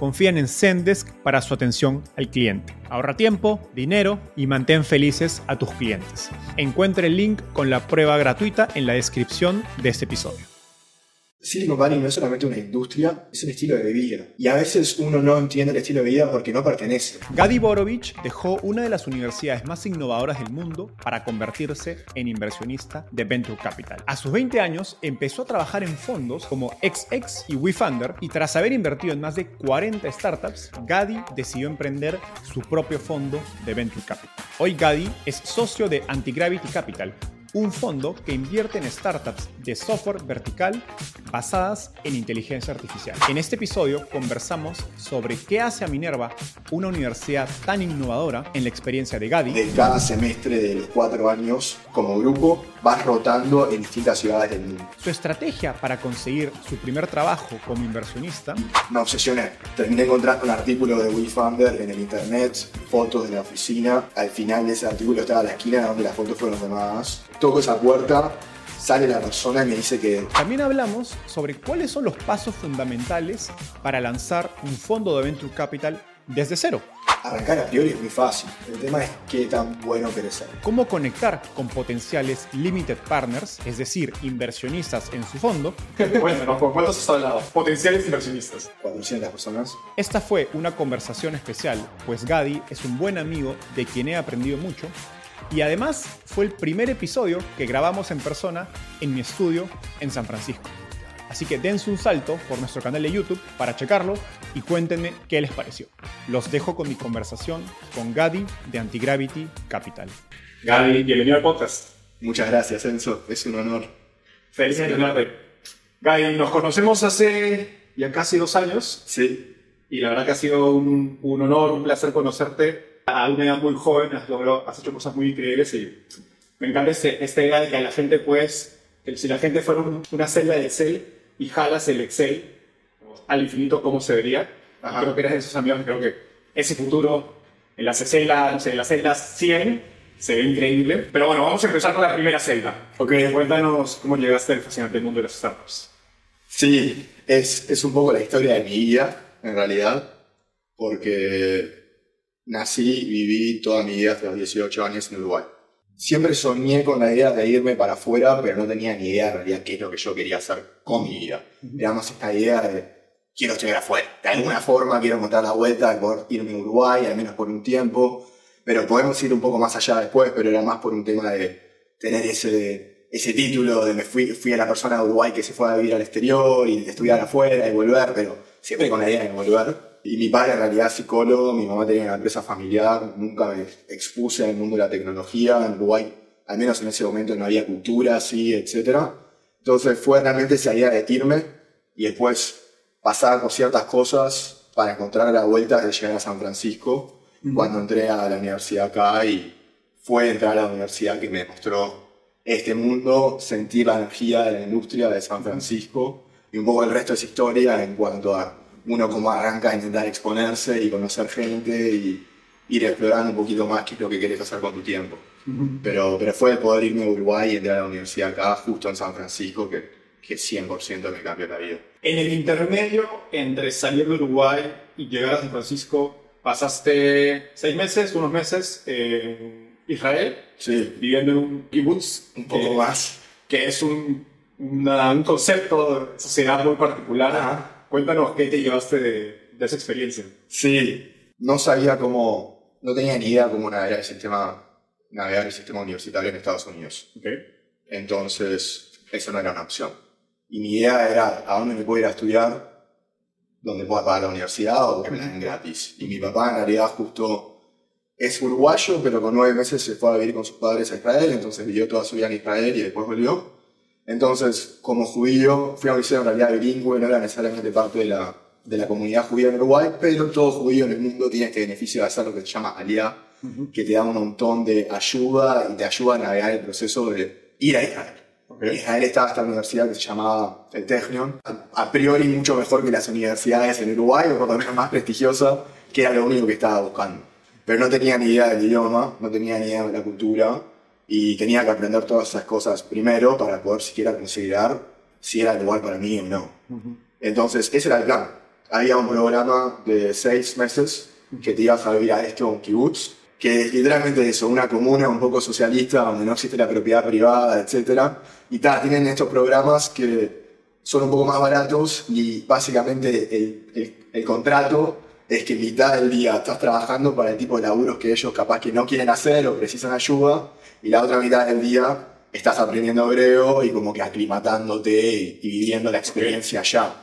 confían en Zendesk para su atención al cliente. Ahorra tiempo, dinero y mantén felices a tus clientes. Encuentre el link con la prueba gratuita en la descripción de este episodio. Silicon Valley no es solamente una industria, es un estilo de vida. Y a veces uno no entiende el estilo de vida porque no pertenece. Gadi Borovich dejó una de las universidades más innovadoras del mundo para convertirse en inversionista de Venture Capital. A sus 20 años empezó a trabajar en fondos como XX y WeFunder y tras haber invertido en más de 40 startups, Gadi decidió emprender su propio fondo de Venture Capital. Hoy Gadi es socio de Antigravity Capital, un fondo que invierte en startups de software vertical basadas en inteligencia artificial. En este episodio conversamos sobre qué hace a Minerva una universidad tan innovadora en la experiencia de Gadi. De cada semestre de los cuatro años, como grupo, vas rotando en distintas ciudades del mundo. Su estrategia para conseguir su primer trabajo como inversionista. Me obsesioné. Terminé encontrando un artículo de WeFunder en el internet, fotos de la oficina. Al final de ese artículo estaba la esquina donde las fotos fueron demás toco esa puerta, sale la persona y me dice que... También hablamos sobre cuáles son los pasos fundamentales para lanzar un fondo de Venture Capital desde cero. Arrancar a priori es muy fácil. El tema es qué tan bueno querés ser. Cómo conectar con potenciales limited partners, es decir, inversionistas en su fondo. bueno, ¿con cuántos has hablado? Potenciales inversionistas. 400 personas. Esta fue una conversación especial, pues Gadi es un buen amigo de quien he aprendido mucho y además fue el primer episodio que grabamos en persona en mi estudio en San Francisco. Así que dense un salto por nuestro canal de YouTube para checarlo y cuéntenme qué les pareció. Los dejo con mi conversación con Gadi de Antigravity Capital. Gadi, bienvenido al podcast. Muchas gracias, Enzo. Es un honor. Feliz de tenerte. Gadi, nos conocemos hace ya casi dos años. Sí. Y la verdad que ha sido un, un honor, un placer conocerte a una edad muy joven has, logrado, has hecho cosas muy increíbles y me encanta este, esta idea de que la gente, pues, si la gente fuera una celda de Excel y jalas el Excel al infinito, ¿cómo se vería? Creo que eres de esos amigos, creo que ese futuro en las celdas, en las celdas 100 se ve increíble. Pero bueno, vamos a empezar con la primera celda. Ok, cuéntanos cómo llegaste al fascinante mundo de las startups. Sí, es, es un poco la historia de mi vida, en realidad, porque nací y viví toda mi vida hasta los 18 años en Uruguay. Siempre soñé con la idea de irme para afuera, pero no tenía ni idea en realidad qué es lo que yo quería hacer con mi vida. Era más esta idea de quiero estudiar afuera. De alguna forma quiero encontrar la vuelta de poder irme a Uruguay, al menos por un tiempo. Pero podemos ir un poco más allá después, pero era más por un tema de tener ese, ese título de me fui, fui a la persona de Uruguay que se fue a vivir al exterior y de estudiar afuera y volver, pero siempre con la idea de volver. Y mi padre en realidad es psicólogo, mi mamá tenía una empresa familiar, nunca me expuse el mundo de la tecnología, en Uruguay, al menos en ese momento no había cultura así, etc. Entonces fue realmente esa idea de irme y después pasar por ciertas cosas para encontrar la vuelta de llegar a San Francisco cuando entré a la universidad acá y fue entrar a la universidad que me mostró este mundo, sentir la energía de la industria de San Francisco y un poco el resto es historia en cuanto a uno como arranca a intentar exponerse y conocer gente y ir explorando un poquito más qué es lo que querés hacer con tu tiempo. pero, pero fue el poder irme a Uruguay y entrar a la universidad acá, justo en San Francisco, que, que 100% me cambió la vida. En el intermedio entre salir de Uruguay y llegar a San Francisco, pasaste seis meses, unos meses en Israel, sí. viviendo en un kibbutz. Un poco más. Que es un una- un concepto de sociedad muy particular. Ajá. Cuéntanos qué te llevaste de, de esa experiencia. Sí, no sabía cómo, no tenía ni idea cómo navegar el sistema, navegar el sistema universitario en Estados Unidos. ¿ok? Entonces, eso no era una opción. Y mi idea era a dónde me puedo ir a estudiar, donde pueda pagar la universidad o que me la den gratis. Y mi papá en realidad justo es uruguayo, pero con nueve meses se fue a vivir con sus padres a Israel, entonces vivió toda su vida en Israel y después volvió. Entonces, como judío, fui a un liceo en realidad bilingüe, no era necesariamente parte de la, de la comunidad judía en Uruguay, pero todo judío en el mundo tiene este beneficio de hacer lo que se llama aliyah, que te da un montón de ayuda y te ayuda a navegar el proceso de ir a Israel. Ok. En Israel estaba esta universidad que se llamaba el Technion, a, a priori mucho mejor que las universidades en Uruguay, o por lo menos más prestigiosa, que era lo único que estaba buscando. Pero no tenía ni idea del idioma, no tenía ni idea de la cultura, y tenía que aprender todas esas cosas primero para poder siquiera considerar si era el lugar para mí o no. Entonces, ese era el plan. Había un programa de seis meses que te ibas a vivir a esto, un kibutz, que es literalmente eso, una comuna un poco socialista donde no existe la propiedad privada, etc. Y ta, tienen estos programas que son un poco más baratos y básicamente el, el- el contrato es que mitad del día estás trabajando para el tipo de laburos que ellos capaz que no quieren hacer o precisan ayuda y la otra mitad del día estás aprendiendo hebreo y como que aclimatándote y, viviendo la experiencia allá.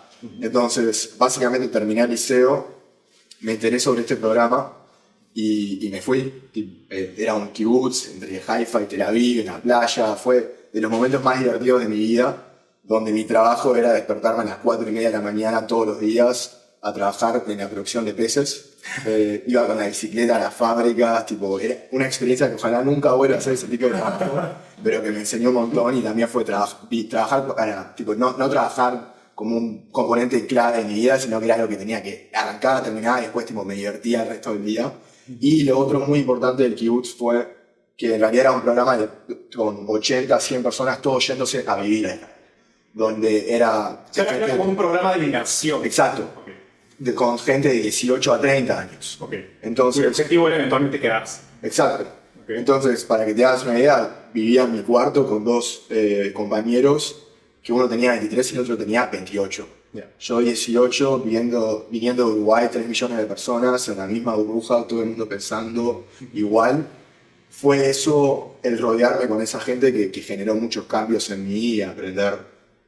Entonces, básicamente terminé el liceo, me enteré sobre este programa y, y me fui. Eh, Era un kibutz entre Haifa y Tel Aviv, en la playa. Fue de los momentos más divertidos de mi vida, donde mi trabajo era despertarme a las 4 y media de la mañana todos los días a trabajar en la producción de peces. Eh, iba con la bicicleta a las fábricas, tipo, era una experiencia que ojalá nunca vuelva a hacer ese tipo de trabajo, pero que me enseñó un montón y también fue traba- y trabajar para, tipo, no, no trabajar como un componente clave de mi vida, sino que era algo que tenía que arrancar, terminar y después tipo, me divertía el resto del día. Y lo otro muy importante del kibutz fue que en realidad era un programa de, con 80, 100 personas, todos yéndose a vivir ahí, donde era... O sea, era como un programa de inmersión. Exacto, de- con gente de 18 a 30 años. ok. Entonces, el objetivo era eventualmente quedarse. Exacto. Ok. Entonces, para que te hagas una idea, vivía en mi cuarto con dos eh, compañeros, que uno tenía 23 y el otro tenía 28. Ya. Yo 18, viendo, viniendo de Uruguay, 3 millones de personas, en la misma burbuja, todo el mundo pensando igual. Fue eso, el rodearme con esa gente que, que generó muchos cambios en mí y aprender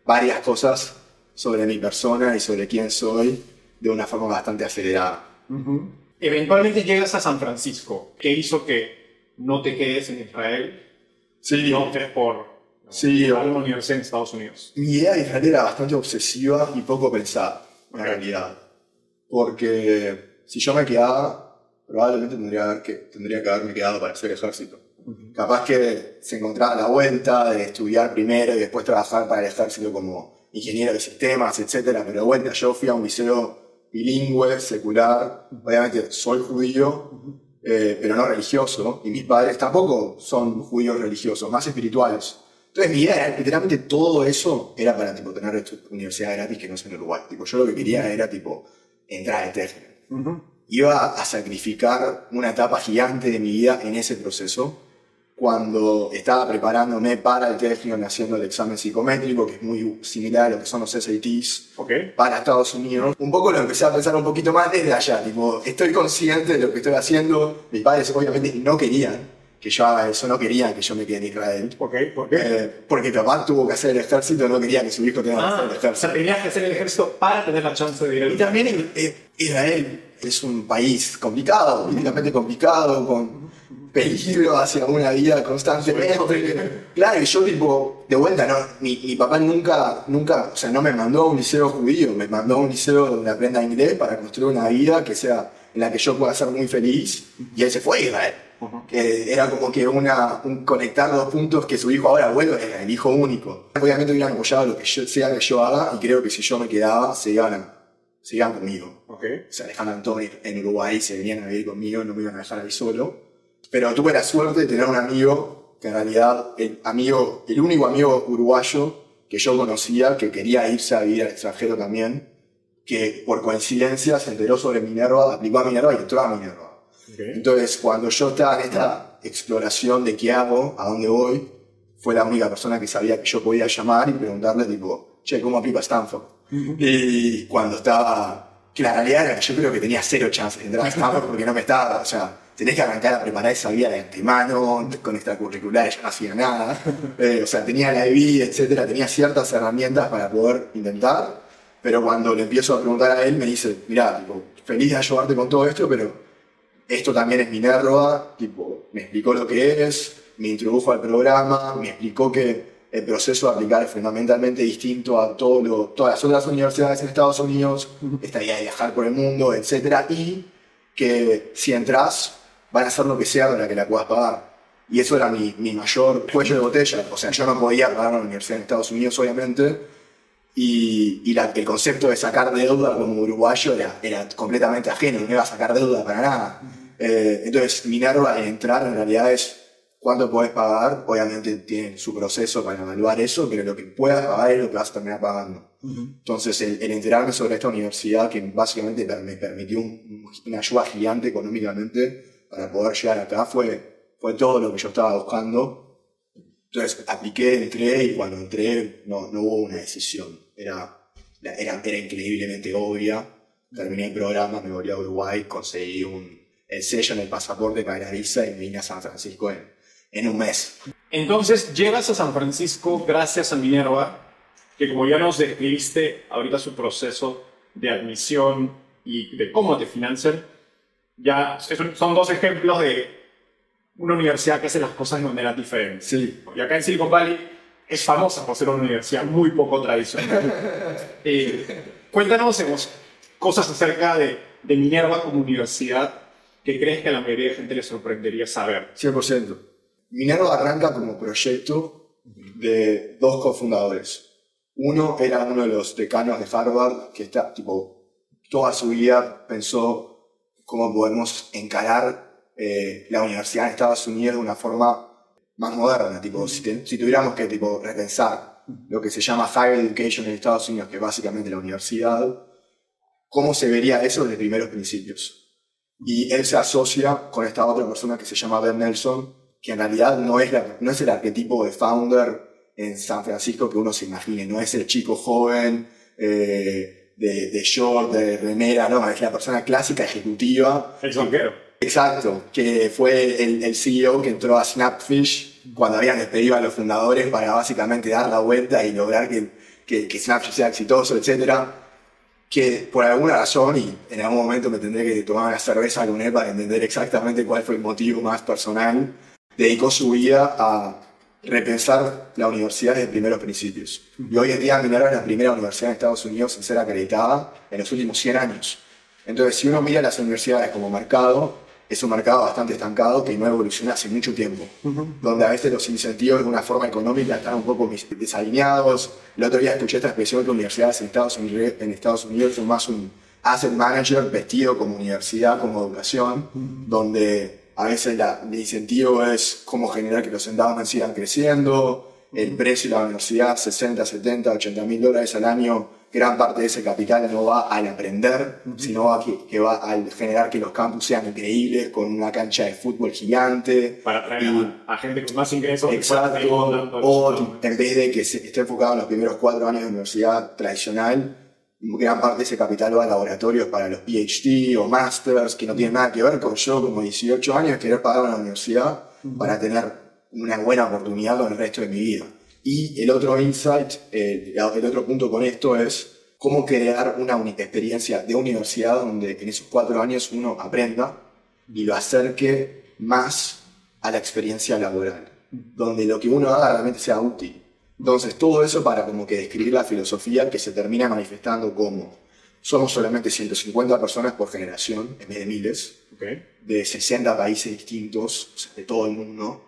varias cosas sobre mi persona y sobre quién soy de una forma bastante acelerada. Eventualmente llegas a San Francisco. ¿Qué hizo que no te quedes en Israel Sí, y optes por Sí, ir a una universidad en Estados Unidos? Mi idea de Israel era bastante obsesiva y poco pensada, en realidad. Porque si yo me quedaba, probablemente tendría que, tendría que haberme quedado para hacer ejército. Capaz que se encontraba la vuelta de estudiar primero y después trabajar para el ejército como ingeniero de sistemas, etc. Pero de vuelta, yo fui a un liceo bilingüe, secular. Obviamente soy judío, eh, pero no religioso. Y mis padres tampoco son judíos religiosos, más espirituales. Entonces mi idea era, literalmente todo eso era para tipo, tener esta universidad gratis que no es en Uruguay. Tipo, yo lo que quería era tipo, entrar al técnico. Iba a sacrificar una etapa gigante de mi vida en ese proceso cuando estaba preparándome para el técnico haciendo el examen psicométrico, que es muy similar a lo que son los SATs ¿Ok? para Estados Unidos. Un poco lo empecé a pensar un poquito más desde allá, tipo, estoy consciente de lo que estoy haciendo. Mis padres obviamente no querían que yo haga eso, no querían que yo me quede en Israel. ¿Ok? ¿Por qué? Eh, porque papá tuvo que hacer el ejército, no quería que su hijo tenga que Ah, hacer el o sea, ejército. tenías que hacer el ejército para tener la chance de ir al Y también eh, Israel es un país complicado, políticamente complicado, con peligro hacia una vida constantemente. Claro, y yo tipo, de vuelta, no, mi, mi papá nunca, nunca, o sea, no me mandó a un liceo judío, me mandó a un liceo donde aprenda inglés para construir una vida que sea en la que yo pueda ser muy feliz. Y él se fue a Israel. Que era como que una, un conectar dos puntos que su hijo ahora vuelve, era el hijo único. Obviamente hubieran apoyado lo que yo, sea que yo haga y creo que si yo me quedaba, se iban, se iban conmigo ¿Ok? se alejaban todos en Uruguay, se venían a vivir conmigo, no me iban a dejar ahí solo. Pero tuve la suerte de tener un amigo, que en realidad el amigo, el único amigo uruguayo que yo conocía, que quería irse a vivir al extranjero también, que por coincidencia se enteró sobre Minerva, aplicó a Minerva y entró a Minerva. Ok. Entonces, cuando yo estaba en esta exploración de qué hago, a dónde voy, fue la única persona que sabía que yo podía llamar y preguntarle, tipo, che, ¿cómo aplico a Stanford? Y cuando estaba, que la realidad era que yo creo que tenía cero chances de entrar a Stanford porque no me estaba, o sea, tenés que arrancar a preparar esa vida de antemano, con extracurriculares yo no hacía nada, Eh, o sea, tenía la EBI, etcétera, tenía ciertas herramientas para poder intentar, pero cuando le empiezo a preguntar a él me dice, mira, tipo, feliz de ayudarte con todo esto, pero esto también es Minerva, tipo, me explicó lo que es, me introdujo al programa, me explicó que el proceso de aplicar es fundamentalmente distinto a todo lo- todas las otras universidades en Estados Unidos, esta idea de viajar por el mundo, etcétera, y que si entras van a hacer lo que sea para que la puedas pagar. Y eso era mi, mi mayor cuello de botella. O sea, yo no podía pagar una universidad en Estados Unidos, obviamente, y, y la- el concepto de sacar deuda como uruguayo era, era completamente ajeno, no iba a sacar deuda para nada. Eh, entonces, Minerva, al entrar, en realidad es cuánto podés pagar. Obviamente tiene su proceso para evaluar eso, pero lo que puedas pagar es lo que vas a terminar pagando. Entonces, el, el enterarme sobre esta universidad, que básicamente me permitió un- una ayuda gigante económicamente para poder llegar acá, fue, fue todo lo que yo estaba buscando. Entonces apliqué, entré y cuando entré no, no hubo una decisión. Era, era, era increíblemente obvia. Terminé el programa, me volví a Uruguay, conseguí un, el sello en el pasaporte para la visa y vine a San Francisco en, en un mes. Entonces llegas a San Francisco gracias a Minerva, que como ya nos describiste ahorita su proceso de admisión y de cómo te financian, ya son dos ejemplos de una universidad que hace las cosas de manera diferente. Sí. Y acá en Silicon Valley es famosa por ser una universidad muy poco tradicional. Eh, cuéntanos cosas acerca de, de Minerva como universidad que crees que a la mayoría de gente le sorprendería saber. 100%. Minerva arranca como proyecto de dos cofundadores. Uno era uno de los decanos de Harvard que está, tipo, toda su vida pensó cómo podemos encarar eh, la universidad en Estados Unidos de una forma más moderna. Tipo, si, te- si tuviéramos que tipo, repensar lo que se llama Higher Education en Estados Unidos, que es básicamente la universidad, ¿cómo se vería eso desde primeros principios? Y él se asocia con esta otra persona que se llama Ben Nelson, que en realidad no es, la- no es el arquetipo de founder en San Francisco que uno se imagine, no es el chico joven eh, de, de short, de remera, no, es la persona clásica ejecutiva El banquero. Exacto, que fue el, el CEO que entró a Snapfish cuando habían despedido a los fundadores para básicamente dar la vuelta y lograr que, que, que Snapfish sea exitoso, etc. Que por alguna razón, y en algún momento me tendré que tomar una cerveza con él para entender exactamente cuál fue el motivo más personal, dedicó su vida a repensar la universidad desde primeros principios. Y hoy en día Minerva es la primera universidad en Estados Unidos en ser acreditada en los últimos 100 años. Entonces, si uno mira las universidades como mercado, es un mercado bastante estancado que no evoluciona hace mucho tiempo, donde a veces los incentivos de una forma económica están un poco desalineados. El otro día escuché esta expresión que universidades en Estados Unidos, en Estados Unidos son más un asset manager vestido como universidad, como educación, donde a veces la- el incentivo es cómo generar que los endowments sigan creciendo, el precio de la universidad, 60, 70, 80 mil dólares al año, gran parte de ese capital no va al aprender, sino a que, que va al generar que los campus sean increíbles, con una cancha de fútbol gigante. Para atraer a, gente con más ingresos. Exacto. O en vez de que se esté enfocado en los primeros cuatro años de universidad tradicional, gran parte de ese capital va a laboratorios para los PhD o masters que no tienen nada que ver con yo como 18 años querer pagar una universidad para tener una buena oportunidad con el resto de mi vida. Y el otro insight, eh, el otro punto con esto es cómo crear una experiencia de universidad donde en esos cuatro años uno aprenda y lo acerque más a la experiencia laboral, donde lo que uno haga realmente sea útil. Entonces, todo eso para como que describir la filosofía que se termina manifestando como somos solamente 150 personas por generación, en vez de miles, de 60 países distintos, o sea, de todo el mundo,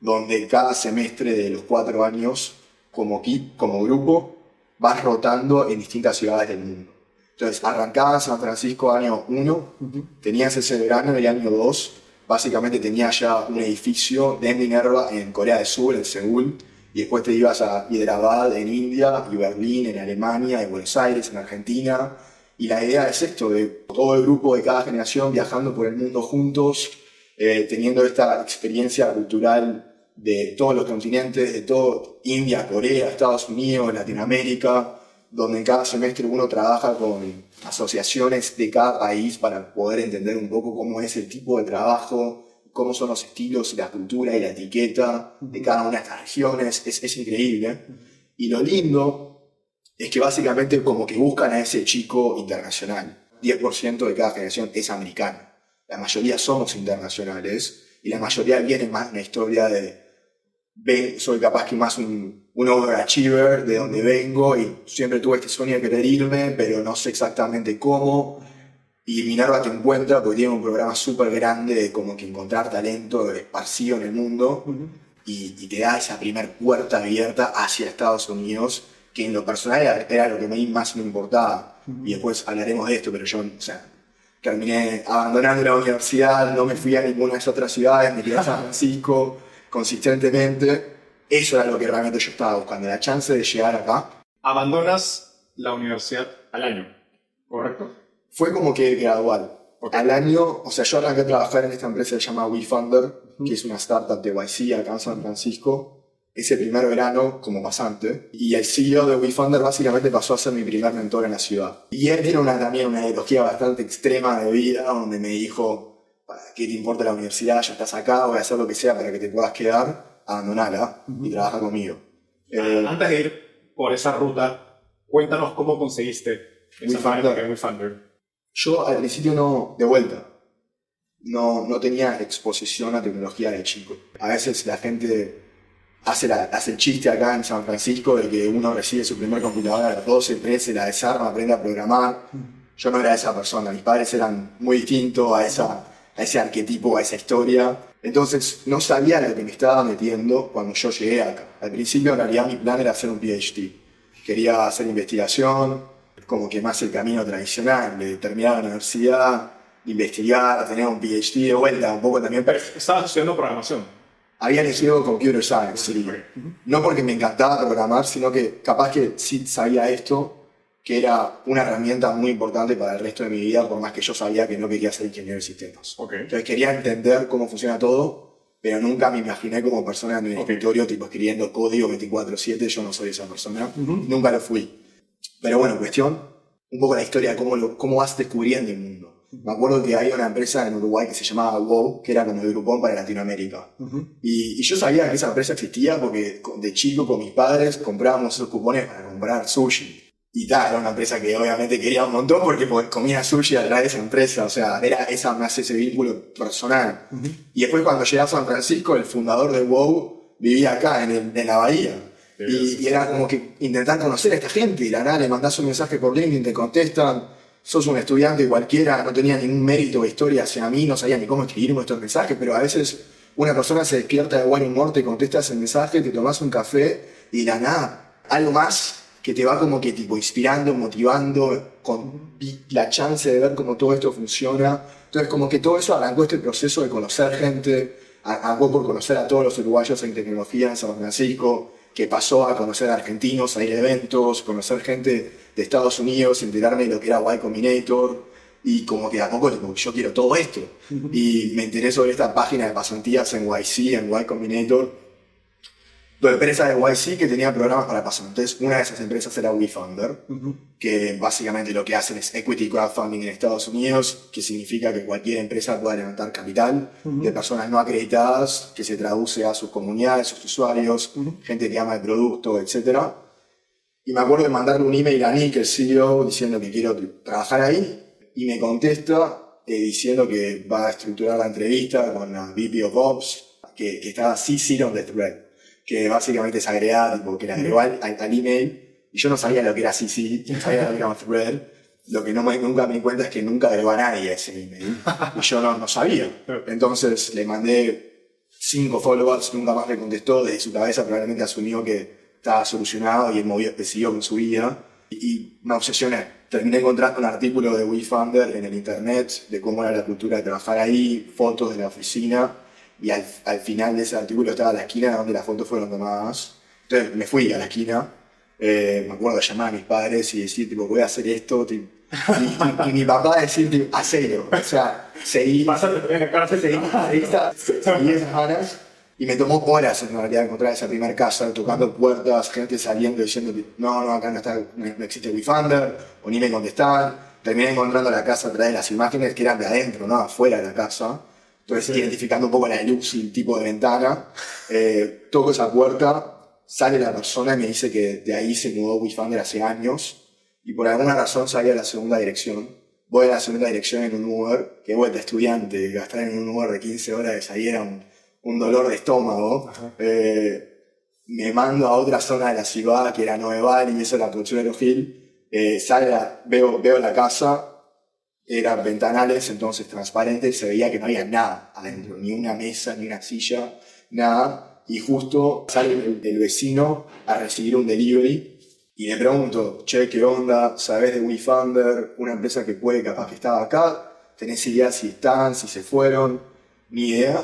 donde cada semestre de los cuatro años, como, equi- como grupo, vas rotando en distintas ciudades del mundo. Entonces, arrancaba San Francisco año 1, tenías ese verano, el año 2, básicamente tenías ya un edificio de Minerva en Corea del Sur, en Seúl, y después te ibas a Hyderabad en India, y Berlín en Alemania, y Buenos Aires en Argentina, y la idea es esto, de todo el grupo de cada generación viajando por el mundo juntos, eh, teniendo esta experiencia cultural de todos los continentes, de todo India, Corea, Estados Unidos, Latinoamérica, donde en cada semestre uno trabaja con asociaciones de cada país para poder entender un poco cómo es el tipo de trabajo, cómo son los estilos y la cultura y la etiqueta de cada una de estas regiones. Es, es increíble. Y lo lindo es que básicamente como que buscan a ese chico internacional. 10% de cada generación es americana. La mayoría somos internacionales y la mayoría viene más de una historia de, ven, soy capaz que más un, un overachiever de donde vengo y siempre tuve este sueño de querer irme, pero no sé exactamente cómo. Y Minerva te encuentra porque tiene un programa súper grande de como que encontrar talento esparcido en el mundo y, y, te da esa primer puerta abierta hacia Estados Unidos, que en lo personal era, era lo que a mí más me importaba. Y después hablaremos de esto, pero yo, o sea, terminé abandonando la universidad, no me fui a ninguna de esas otras ciudades, me quedé a San Francisco consistentemente. Eso era lo que realmente yo estaba buscando, la chance de llegar acá. Abandonas la universidad al año, ¿correcto? Fue como que gradual. Al año, o sea, yo arranqué a trabajar en esta empresa que se llama WeFunder, que es una startup de YC acá en San Francisco, ese primer verano como pasante. Y el CEO de WeFunder básicamente pasó a ser mi primer mentor en la ciudad. Y él tiene una, también una ideología bastante extrema de vida, donde me dijo, ¿para qué te importa la universidad? Ya estás acá, voy a hacer lo que sea para que te puedas quedar, abandonala y trabaja conmigo. Eh, Antes de ir por esa ruta, cuéntanos cómo conseguiste. WeFunder. Yo al principio no, de vuelta, no, no tenía exposición a tecnología de chico. A veces la gente hace, la, hace el chiste acá en San Francisco de que uno recibe su primer computadora a los 12, 13, la desarma, aprende a programar. Yo no era esa persona, mis padres eran muy distintos a, esa, a ese arquetipo, a esa historia. Entonces no sabía lo que me estaba metiendo cuando yo llegué acá. Al principio en realidad mi plan era hacer un PhD. Quería hacer investigación, como que más el camino tradicional, de terminar la universidad, investigar, tener un PhD de vuelta, un poco también. Pero estabas estudiando programación había elegido Computer Science. no porque me encantaba programar, sino que capaz que sí sabía esto, que era una herramienta muy importante para el resto de mi vida, por más que yo sabía que no quería ser ingeniero de sistemas. Entonces quería entender cómo funciona todo, pero nunca me imaginé como persona en el escritorio, tipo escribiendo código 24/7, yo no soy esa persona, nunca lo fui. Pero bueno, cuestión, un poco la historia de cómo, cómo vas descubriendo el mundo. Me acuerdo que había una empresa en Uruguay que se llamaba WoW, que era como el grupón para Latinoamérica. y, y, yo sabía que esa empresa existía porque de chico con mis padres comprábamos esos cupones para comprar sushi. Y tal, era una empresa que obviamente quería un montón porque comía sushi a través de esa empresa. O sea, era esa más ese vínculo personal. Y después cuando llegué a San Francisco, el fundador de WoW vivía acá, en, en la bahía. Y, y, era como que intentar conocer a esta gente. Y la nada le mandás un mensaje por LinkedIn, te contestan sos un estudiante cualquiera, no tenía ningún mérito de historia hacia mí, no sabía ni cómo escribir nuestros mensajes, pero a veces una persona se despierta de buen humor, te contestas el mensaje, te tomas un café y la nada, algo más que te va como que tipo inspirando, motivando, con la chance de ver cómo todo esto funciona. Entonces como que todo eso arrancó este proceso de conocer gente, arrancó por conocer a todos los uruguayos en tecnología en San Francisco, que pasó a conocer a argentinos, a ir a eventos, conocer gente de Estados Unidos, enterarme de lo que era Y Combinator, y como que a poco yo quiero todo esto. Y me enteré sobre esta página de pasantías en YC, en Y Combinator, dos empresas de YC que tenían programas para pasantes. Una de esas empresas era WeFunder, que básicamente lo que hacen es equity crowdfunding en Estados Unidos, que significa que cualquier empresa pueda levantar capital de personas no acreditadas, que se traduce a sus comunidades, sus usuarios, gente que ama el producto, etcétera y me acuerdo de mandarle un email a Nick, el CEO, diciendo que quiero trabajar ahí. Y me contesta eh, diciendo que va a estructurar la entrevista con la VP of Ops, que, que estaba CC on the thread. Que básicamente es agregada, tipo, que la agregó al, al, email. Y yo no sabía lo que era CC, no sabía lo que era thread. Lo que no me, nunca me di cuenta es que nunca agregó a nadie ese email. Y yo no, no sabía. Entonces le mandé cinco follow-ups, nunca más le contestó. Desde su cabeza probablemente asumió que estaba solucionado y él movió, siguió con su vida. Y, me obsesioné. Terminé encontrando un artículo de WeFunder en el internet de cómo era la cultura de trabajar ahí, fotos de la oficina. Y al, al final de ese artículo estaba la esquina donde las fotos fueron tomadas. Entonces me fui a la esquina. Eh, me acuerdo de llamar a mis padres y decir, tipo, voy a hacer esto. y, y, mi papá decir, tipo, hacelo. O sea, seguí. Seguí, seguí, seguí esas ganas Y me tomó horas en realidad encontrar esa primera casa, tocando puertas, gente saliendo diciendo no, no, acá no, está, no existe WeFunder, o ni me contestaban. Terminé encontrando la casa a través de las imágenes que eran de adentro, no afuera de la casa. Entonces, identificando un poco la luz y el tipo de ventana, eh, toco esa puerta, sale la persona y me dice que de ahí se mudó WeFunder hace años y por alguna razón salía a la segunda dirección. Voy a la segunda dirección en un Uber, que vuelta estudiante, gastar en un Uber de 15 horas ahí era un, un dolor de estómago. Eh, me mando a otra zona de la ciudad, que era Nueva y eso era Pochuelo Hill. Eh, sale la- veo, veo la casa, eran ventanales, entonces transparentes, se veía que no había nada adentro, ni una mesa, ni una silla, nada. Y justo sale el, el vecino a recibir un delivery y le pregunto, che, ¿qué onda? ¿Sabés de WeFunder? Una empresa que puede, capaz que estaba acá. ¿Tenés idea si están, si se fueron? Ni idea.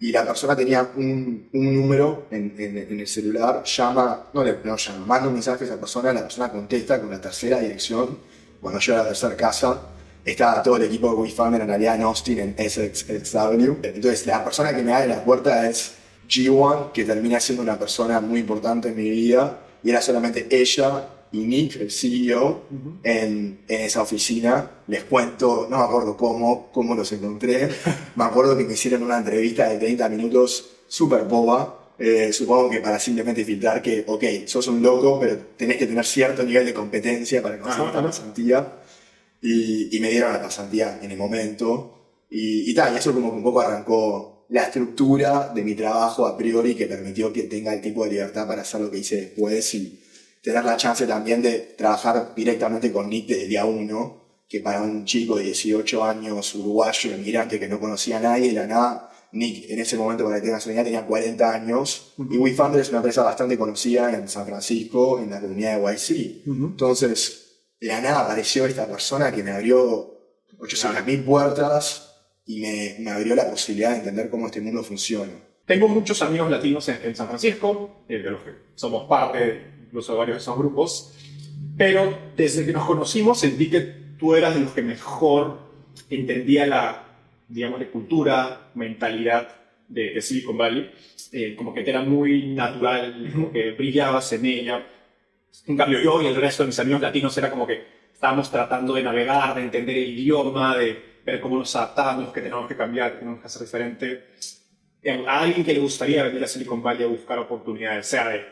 Y la persona tenía un, un número en, en- en el celular, llama, no le no llama, manda un mensaje a esa persona, la persona contesta con la tercera dirección. Cuando llega a la tercera casa, estaba todo el equipo de WeFunder en realidad en Austin, en Essex, XW. Entonces, la persona que me abre la puerta es G1, que termina siendo una persona muy importante en mi vida, y era solamente ella y Nick, el CEO, en, en esa oficina. Les cuento, no me acuerdo cómo, cómo los encontré. me acuerdo que me hicieron una entrevista de 30 minutos súper boba. Eh, supongo que para simplemente filtrar que, ok, sos un loco, pero tenés que tener cierto nivel de competencia para esta ajá. pasantía. Y, y me dieron la pasantía en el momento. Y, y tal, y eso como que un poco arrancó la estructura de mi trabajo a priori que permitió que tenga el tipo de libertad para hacer lo que hice después y tener la chance también de trabajar directamente con Nick desde el día uno, que para un chico de 18 años, uruguayo, inmigrante que no conocía a nadie, de la nada, Nick en ese momento, para que tengas una idea, tenía 40 años. Y WeFunder es una empresa bastante conocida en San Francisco, en la comunidad de YC. Entonces, de la nada apareció esta persona que me abrió 800.000 puertas y me, abrió la posibilidad de entender cómo este mundo funciona. Tengo muchos amigos latinos en, San Francisco, eh, de los que somos parte incluso de varios de esos grupos, pero desde que nos conocimos sentí que tú eras de los que mejor entendía la, digamos, de cultura, mentalidad de, de Silicon Valley, eh, como que te era muy natural, como que brillabas en ella. En cambio, yo y el resto de mis amigos latinos era como que estábamos tratando de navegar, de entender el idioma, de ver cómo nos adaptamos, que tenemos que cambiar, que tenemos que hacer diferente. A alguien que le gustaría venir a Silicon Valley a buscar oportunidades, sea de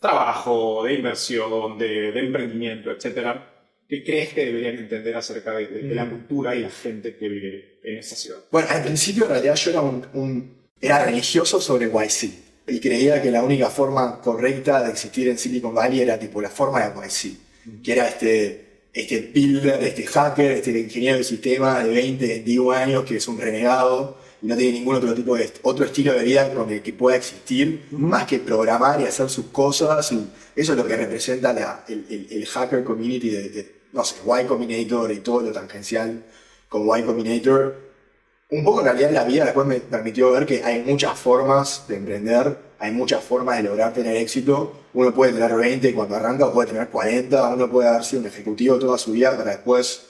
trabajo, de inversión, de, de emprendimiento, etcétera, ¿qué crees que deberían entender acerca de, de- de la cultura y la gente que vive en esa ciudad? Bueno, al principio en realidad yo era un, un- era religioso sobre YC y creía que la única forma correcta de existir en Silicon Valley era tipo la forma de YC, que era este, este builder, este hacker, este ingeniero de sistema de 20, 21 años que es un renegado y no tiene ningún otro tipo de otro estilo de vida con el que pueda existir más que programar y hacer sus cosas y eso es lo que representa la- el, el- el hacker community de, de, no sé, Y Combinator y todo lo tangencial con Y Combinator un poco en realidad la vida después me permitió ver que hay muchas formas de emprender, hay muchas formas de lograr tener éxito. Uno puede tener 20 cuando arranca o puede tener 40, uno puede haber sido un ejecutivo toda su vida para después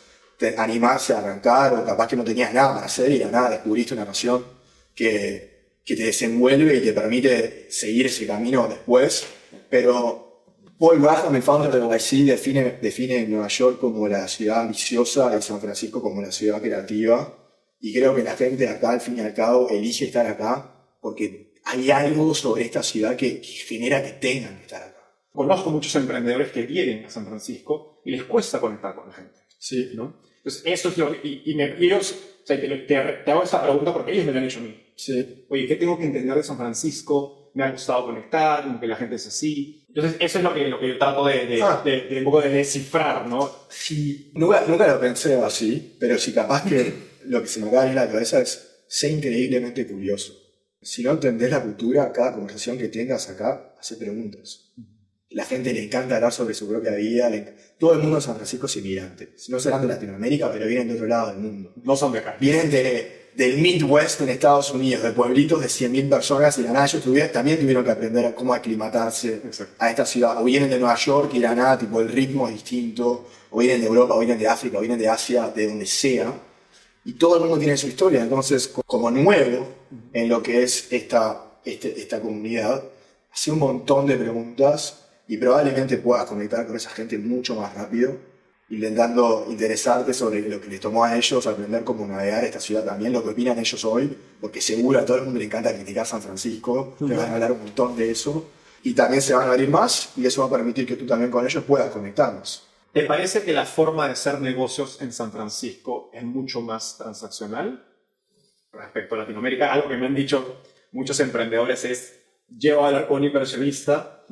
animarse a arrancar o capaz que no tenías nada para hacer y de nada descubriste una noción que, que te desenvuelve y te permite seguir ese camino después. Pero Paul Graham, el founder de YC, define, define Nueva York como la ciudad ambiciosa y San Francisco como la ciudad creativa. Y creo que la gente de acá, al fin y al cabo, elige estar acá porque hay algo sobre esta ciudad que, que genera que tengan que estar acá. Conozco muchos emprendedores que vienen a San Francisco y les cuesta conectar con la gente. Sí. ¿no? Entonces, eso es lo y, y me- ellos, o sea, te, te- hago esta pregunta porque ellos me lo han hecho a mí. Sí. Oye, ¿qué tengo que entender de San Francisco? Me ha gustado conectar, como que la gente es así. Entonces, eso es lo que, lo que yo trato de, de, Ah. de- de un poco de descifrar, ¿no? Sí. Nunca, nunca lo pensé así, pero si capaz que lo que se me acaba a la cabeza es ser increíblemente curioso. Si no entendés la cultura, cada conversación que tengas acá, hace preguntas. La gente le encanta hablar sobre su propia vida. le Todo el mundo en San Francisco es inmigrante. No serán de Latinoamérica, pero vienen de otro lado del mundo. No son de acá. vienen de, del Midwest en Estados Unidos, de pueblitos de 100.000 personas y la nada ellos tuvieron- también tuvieron que aprender cómo aclimatarse Exacto. a esta ciudad. O vienen de Nueva York y la nada, tipo, el ritmo es distinto. O vienen de Europa, o vienen de África, o vienen de Asia, de donde sea. Y todo el mundo tiene su historia. Entonces, co- como nuevo en lo que es esta este- esta comunidad, hace un montón de preguntas y probablemente puedas conectar con esa gente mucho más rápido, intentando interesarte sobre lo que les tomó a ellos, aprender cómo navegar esta ciudad también, lo que opinan ellos hoy, porque seguro a todo el mundo le encanta criticar San Francisco, te van a hablar un montón de eso, y también se van a abrir más y eso va a permitir que tú también con ellos puedas conectarnos. ¿Te parece que la forma de hacer negocios en San Francisco es mucho más transaccional respecto a Latinoamérica? Algo que me han dicho muchos emprendedores es, llevo a hablar con un inversionista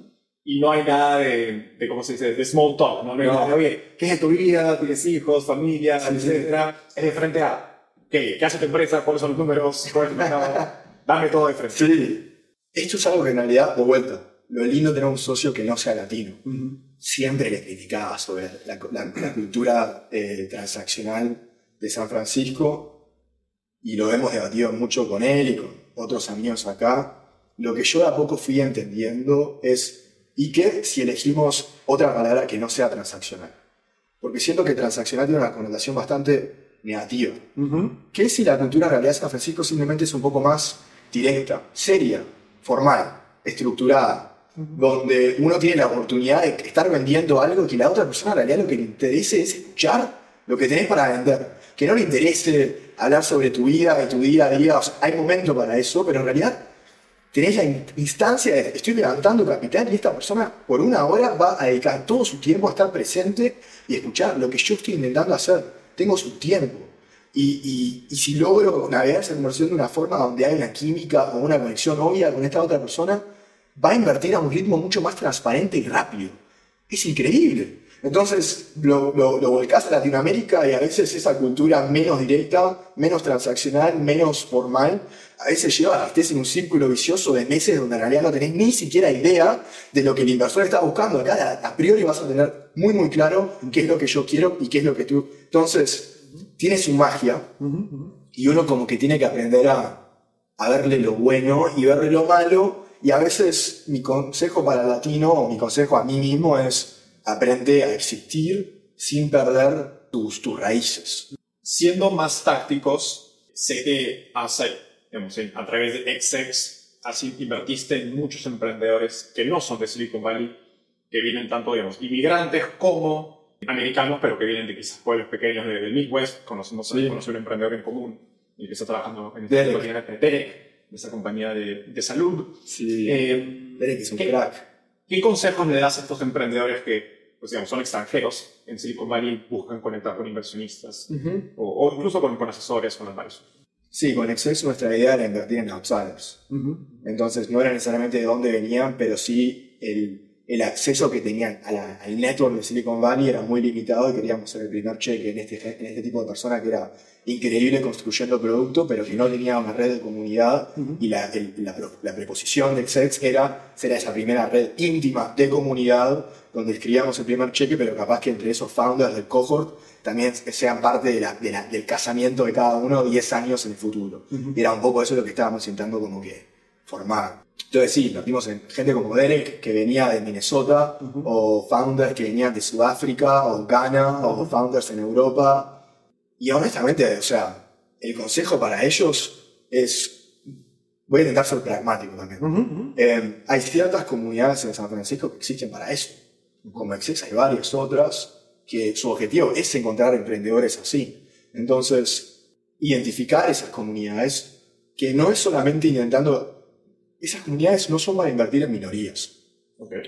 y no hay nada de, de ¿cómo se dice?, de small talk, ¿no? No No. nada Oye, ¿qué es tu vida? ¿Tienes hijos, familia, Sí, sí. etcétera? Es de frente a, ¿qué? ¿Qué hace tu empresa? ¿Cuáles son los números? ¿Cuál es el mercado? Dame todo de frente. Sí. Esto es algo que en realidad, de vuelta, lo lindo tener un socio que no sea latino. Siempre le criticaba sobre la, la- la cultura eh, transaccional de San Francisco y lo hemos debatido mucho con él y con otros amigos acá. Lo que yo de a poco fui entendiendo es, ¿y qué si elegimos otra palabra que no sea transaccional? Porque siento que transaccional tiene una connotación bastante negativa. ¿Qué si la cultura en realidad de San Francisco simplemente es un poco más directa, seria, formal, estructurada, donde uno tiene la oportunidad de estar vendiendo algo que la otra persona en realidad lo que le interese es escuchar lo que tenés para vender, que no le interese hablar sobre tu vida y tu día a hay momento para eso, pero en realidad tenés la in- instancia de estoy levantando capital y esta persona por una hora va a dedicar todo su tiempo a estar presente y escuchar lo que yo estoy intentando hacer. Tengo su tiempo. Y, y- y si logro navegar esa conversación de una forma donde hay una química o una conexión obvia con esta otra persona, va a invertir a un ritmo mucho más transparente y rápido. Es increíble. Entonces lo, lo, lo volcás a Latinoamérica y a veces esa cultura menos directa, menos transaccional, menos formal, a veces lleva a estés en un círculo vicioso de meses donde en realidad no tenés ni siquiera idea de lo que el inversor está buscando. Acá a, a priori vas a tener muy muy claro qué es lo que yo quiero y qué es lo que tú... Entonces, tiene su magia y uno como que tiene que aprender a, a verle lo bueno y verle lo malo. Y a veces mi consejo para latino, o mi consejo a mí mismo es aprende a existir sin perder tus, tus raíces. Siendo más tácticos, sé que hace, digamos, en- a través de XX, así invertiste en muchos emprendedores que no son de Silicon Valley, que vienen tanto, digamos, inmigrantes como americanos, pero que vienen de quizás pueblos pequeños de- del Midwest. Conocemos Sí. conocí un emprendedor en común y que está trabajando en Derek. de Derek, de esa compañía de, de salud. Sí. Eh, Derek es un ¿qué- crack. ¿Qué consejos le das a estos emprendedores que, pues, digamos, son extranjeros en Silicon Valley y buscan conectar con inversionistas o, o incluso con, con asesores, con advisors? Sí, con Exceso nuestra idea era invertir en outsiders. Entonces no era necesariamente de dónde venían, pero sí el, el acceso que tenían a la- al network de Silicon Valley era muy limitado y queríamos ser el primer cheque en este, en este tipo de persona que era increíble construyendo producto, pero que no tenía una red de comunidad y la, el- la, preposición de Exex era ser esa primera red íntima de comunidad donde escribíamos el primer cheque, pero capaz que entre esos founders del cohort también sean parte de la- de la- del casamiento de cada uno 10 años en el futuro. Y era un poco eso lo que estábamos intentando como que formar. Entonces sí, nos vimos en gente como Derek, que venía de Minnesota, o founders que venían de Sudáfrica, o Ghana, o founders en Europa. Y honestamente, o sea, el consejo para ellos es, voy a intentar ser pragmático también. Eh, hay ciertas comunidades en San Francisco que existen para eso. Como Exex hay varias otras que su objetivo es encontrar emprendedores así. Entonces, identificar esas comunidades que no es solamente intentando... Esas comunidades no son para invertir en minorías.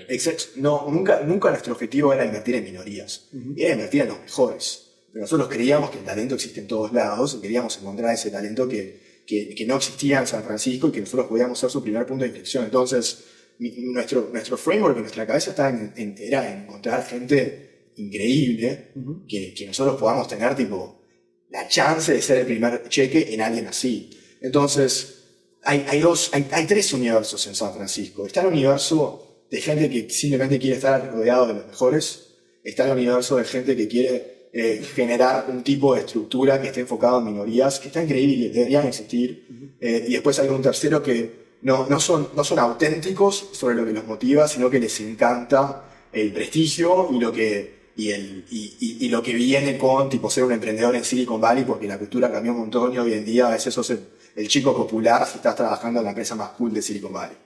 Exex, no, nunca, nunca nuestro objetivo era invertir en minorías. Era invertir en los mejores. Pero nosotros creíamos que el talento existe en todos lados y queríamos encontrar ese talento que, que, que no existía en San Francisco y que nosotros podíamos ser su primer punto de inflexión. Entonces, mi- nuestro, nuestro framework, nuestra cabeza estaba en, en- era encontrar gente increíble que, que nosotros podamos tener tipo la chance de ser el primer cheque en alguien así. Entonces, hay, hay dos, hay, hay tres universos en San Francisco. Está el universo de gente que simplemente quiere estar rodeado de los mejores. Está el universo de gente que quiere eh, generar un tipo de estructura que esté enfocado en minorías, que está increíble y que deberían existir. Eh, y después hay un tercero que no, no, son, no son auténticos sobre lo que los motiva, sino que les encanta el prestigio y lo que y, el, y, y- y lo que viene con tipo ser un emprendedor en Silicon Valley, porque la cultura cambió un montón y hoy en día a veces sos el, el chico popular si estás trabajando en la empresa más cool de Silicon Valley.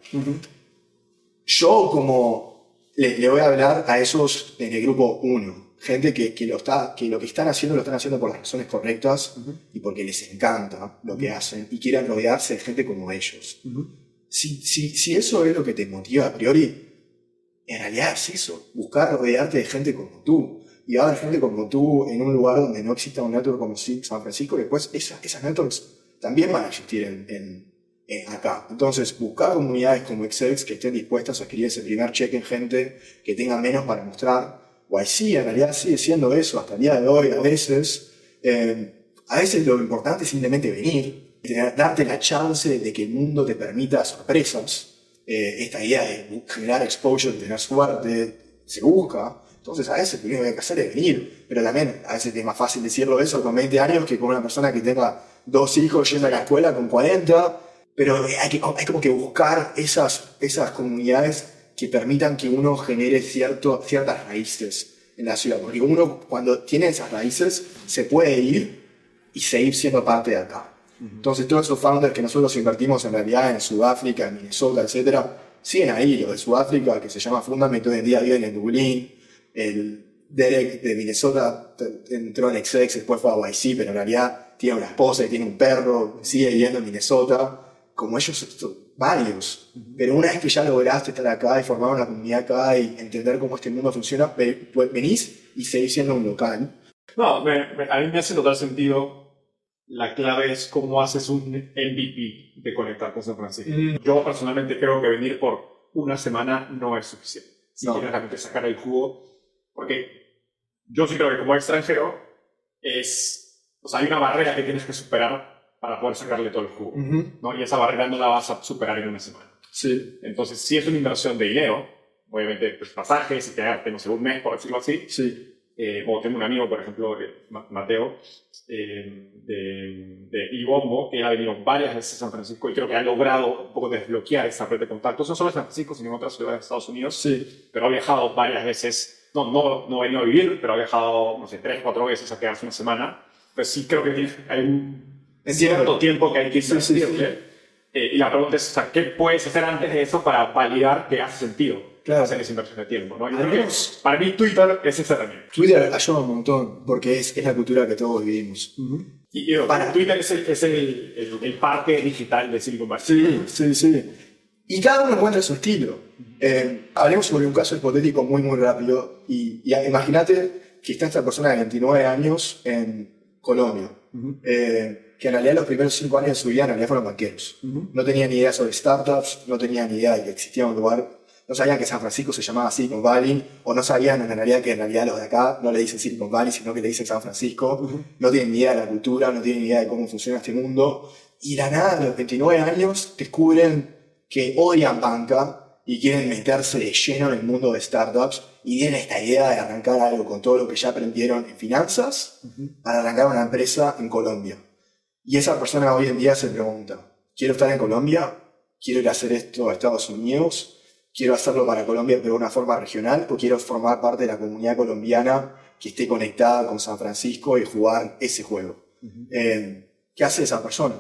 Yo como le, le voy a hablar a esos en el grupo 1, gente que, que, lo está, que lo que están haciendo lo están haciendo por las razones correctas y porque les encanta lo que hacen y quieren rodearse de gente como ellos. Si, si, si eso es lo que te motiva a priori, en realidad es eso, buscar rodearte de gente como tú. Y va a haber gente como tú en un lugar donde no exista un network como San Francisco, y después esas, esas networks también van a existir en, en, en acá. Entonces, buscar comunidades como Excel que estén dispuestas a escribir ese primer cheque en gente que tenga menos para mostrar. YC en realidad sigue siendo eso hasta el día de hoy, a veces. Eh, a veces lo importante es simplemente venir, darte la chance de que el mundo te permita sorpresas. Eh, esta idea de generar exposure, tener suerte, se busca. Entonces, a veces lo único que hay que hacer es venir. Pero también, a veces es más fácil decirlo eso con 20 años que con una persona que tenga dos hijos yendo a la escuela con 40. Pero hay, que, hay como que buscar esas, esas comunidades que permitan que uno genere cierto, ciertas raíces en la ciudad. Porque uno, cuando tiene esas raíces, se puede ir y seguir siendo parte de acá. Entonces, todos esos founders que nosotros invertimos en realidad en Sudáfrica, en Minnesota, etcétera, siguen ahí. Los de Sudáfrica, que se llama Fundament, hoy en día viven en Dublín. El Derek de Minnesota entró en XX, después fue a YC, pero en realidad tiene una esposa y tiene un perro, sigue viviendo en Minnesota. Como ellos, varios. Pero una vez que ya lograste estar acá y formar una comunidad acá y entender cómo este mundo funciona, ve- venís y seguís siendo un local. No, me- me- a mí me hace total sentido. La clave es cómo haces un MVP de conectar con San Francisco. Mm. Yo personalmente creo que venir por una semana no es suficiente. Si No. quieres realmente sacar el jugo. Porque yo sí creo que como extranjero es... O sea, hay una barrera que tienes que superar para poder sacarle todo el jugo. ¿no? Y esa barrera no la vas a superar en una semana. Sí, Entonces, si es una inversión de dinero, obviamente pues, pasajes y quedarte, no sé, un mes, por decirlo así, sí. eh, o tengo un amigo, por ejemplo, eh, Ma- Mateo, eh, de, de Ibombo, que ha venido varias veces a San Francisco y creo que ha logrado un poco desbloquear esa red de contactos, no solo en San Francisco, sino en otras ciudades de Estados Unidos, Sí. pero ha viajado varias veces, no, no, no ha venido a vivir, pero ha viajado, no sé, tres, cuatro veces a quedarse una semana. Pues sí creo que hay un cierto tiempo que hay que invertirle. Eh, y la pregunta es, o sea, ¿qué puedes hacer antes de eso para validar que hace sentido Claro. hacer esa inversión de tiempo? ¿no? Además- para mí Twitter es esa herramienta. Twitter ayuda un montón porque es, es la cultura que todos vivimos. Y, y, Para- Twitter es, el, es el, el, el parque digital de Silicon Valley. Sí, sí, sí. Y cada uno encuentra su estilo. Eh, hablemos sobre un caso hipotético muy, muy rápido. Y, y imagínate que está esta persona de 29 años en Colombia. Eh, que en realidad los primeros 5 años de su vida en realidad fueron banqueros. No tenían ni idea sobre startups, no tenían ni idea de que existía un lugar. No sabían que San Francisco se llamaba Silicon Valley, o no sabían en realidad que en realidad los de acá no le dicen Silicon Valley, sino que le dicen San Francisco. No tienen ni idea de la cultura, no tienen ni idea de cómo funciona este mundo. Y de la nada, a los 29 años, descubren que odian banca y quieren meterse de lleno en el mundo de startups y tienen esta idea de arrancar algo con todo lo que ya aprendieron en finanzas para arrancar una empresa en Colombia. Y esa persona hoy en día se pregunta, ¿quiero estar en Colombia? ¿Quiero ir a hacer esto a Estados Unidos? ¿Quiero hacerlo para Colombia pero de una forma regional? ¿O quiero formar parte de la comunidad colombiana que esté conectada con San Francisco y jugar ese juego? Eh, ¿Qué hace esa persona?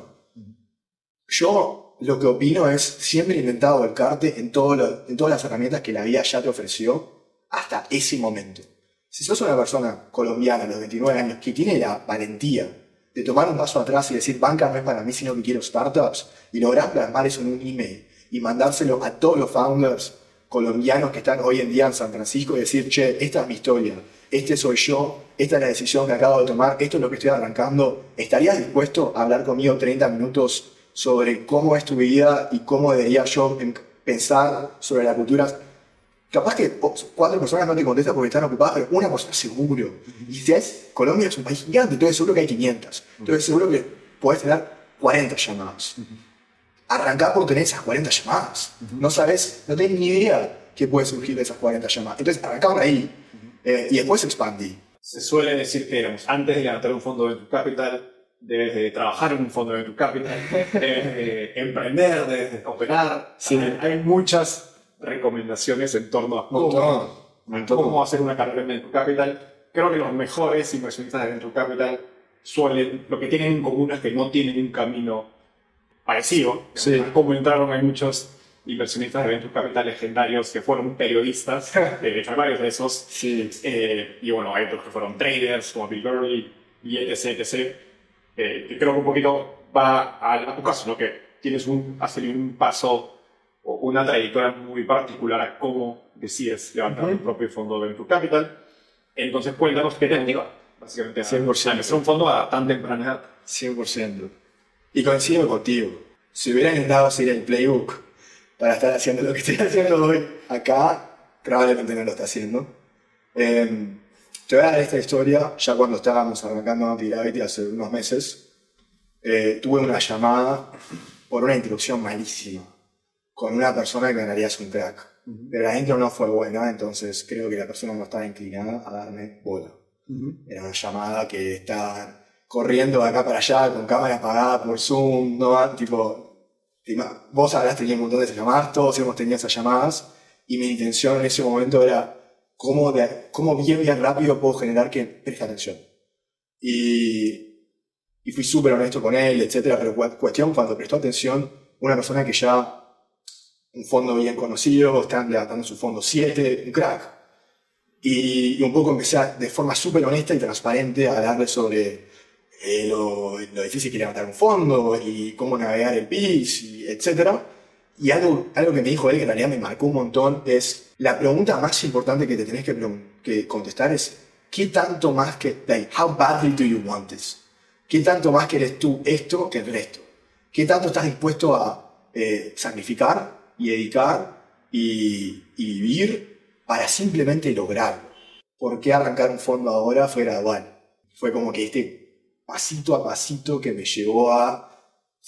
Yo lo que opino es siempre intentar volcarte en, todo lo- en todas las herramientas que la vida ya te ofreció hasta ese momento. Si sos una persona colombiana a los 29 años que tiene la valentía de tomar un paso atrás y decir, banca no es para mí, sino que quiero startups, y lográs plasmar eso en un email y mandárselo a todos los founders colombianos que están hoy en día en San Francisco y decir, che, esta es mi historia, este soy yo, esta es la decisión que acabo de tomar, esto es lo que estoy arrancando, ¿estarías dispuesto a hablar conmigo 30 minutos sobre cómo es tu vida y cómo debería yo em- pensar sobre la cultura? Capaz que cuatro personas no te contestan porque están ocupadas, pero una persona seguro. Y si es, Colombia es un país gigante, entonces seguro que hay 500. Entonces seguro que podés tener 40 llamadas. Arrancá por tener esas 40 llamadas. No sabes, no tenés ni idea qué puede surgir de esas 40 llamadas. Entonces arrancá por ahí eh, y después expandí. Se suele decir que digamos, antes de levantar un fondo de Capital, debes de trabajar en un fondo de Venture Capital, debes de emprender, debes de operar. Sí. Hay, muchas recomendaciones en torno a cómo cómo hacer una carrera en Venture Capital. Creo que los mejores inversionistas de Venture Capital suelen, lo que tienen en común es que no tienen un camino parecido. Sí. Como entraron, hay muchos inversionistas de Venture Capital legendarios que fueron periodistas, de hecho hay varios de esos, Sí. eh, y bueno, hay otros que fueron traders, como Bill Gurley, y etc, etc. Eh, que creo que un poquito va a, a tu caso, ¿no? Que tienes un, has tenido un paso o una trayectoria muy particular a cómo decides levantar Ujú. tu propio fondo de Venture Capital. Entonces, cuéntanos qué te motiva, básicamente, a, 100%. a empezar un fondo a tan temprana edad. 100%. Y coincido contigo. Si hubiera intentado seguir el playbook para estar haciendo lo que estoy haciendo hoy acá, probablemente no lo está haciendo. Eh, te voy a dar esta historia, ya cuando estábamos arrancando Anti-Gravity hace unos meses, eh, tuve una llamada por una introducción malísima con una persona que en realidad es un crack. Pero la intro no fue buena, entonces creo que la persona no estaba inclinada a darme bola. Era una llamada que estaban corriendo de acá para allá con cámara apagada por Zoom, ¿no? Tipo, vos habrás tenido un montón de esas llamadas, todos hemos tenido esas llamadas, y mi intención en ese momento era cómo, de- cómo bien, bien rápido puedo generar que preste atención. Y, y fui súper honesto con él, etcétera, pero cu- cuestión cuando prestó atención, una persona que ya, un fondo bien conocido, están levantando su fondo 7, un crack, y, y un poco empecé a, de forma súper honesta y transparente a hablarle sobre eh, lo, lo difícil que es levantar un fondo y cómo navegar el PIS, y etcétera. Y algo, algo que me dijo él que en realidad me marcó un montón es la pregunta más importante que te tenés que, que contestar es ¿qué tanto más que, like, how badly do you want this? ¿Qué tanto más querés tú esto que el resto? ¿Qué tanto estás dispuesto a eh, sacrificar y dedicar y, y vivir para simplemente lograrlo? ¿Por qué arrancar un fondo ahora fue gradual? Fue como que este pasito a pasito que me llevó a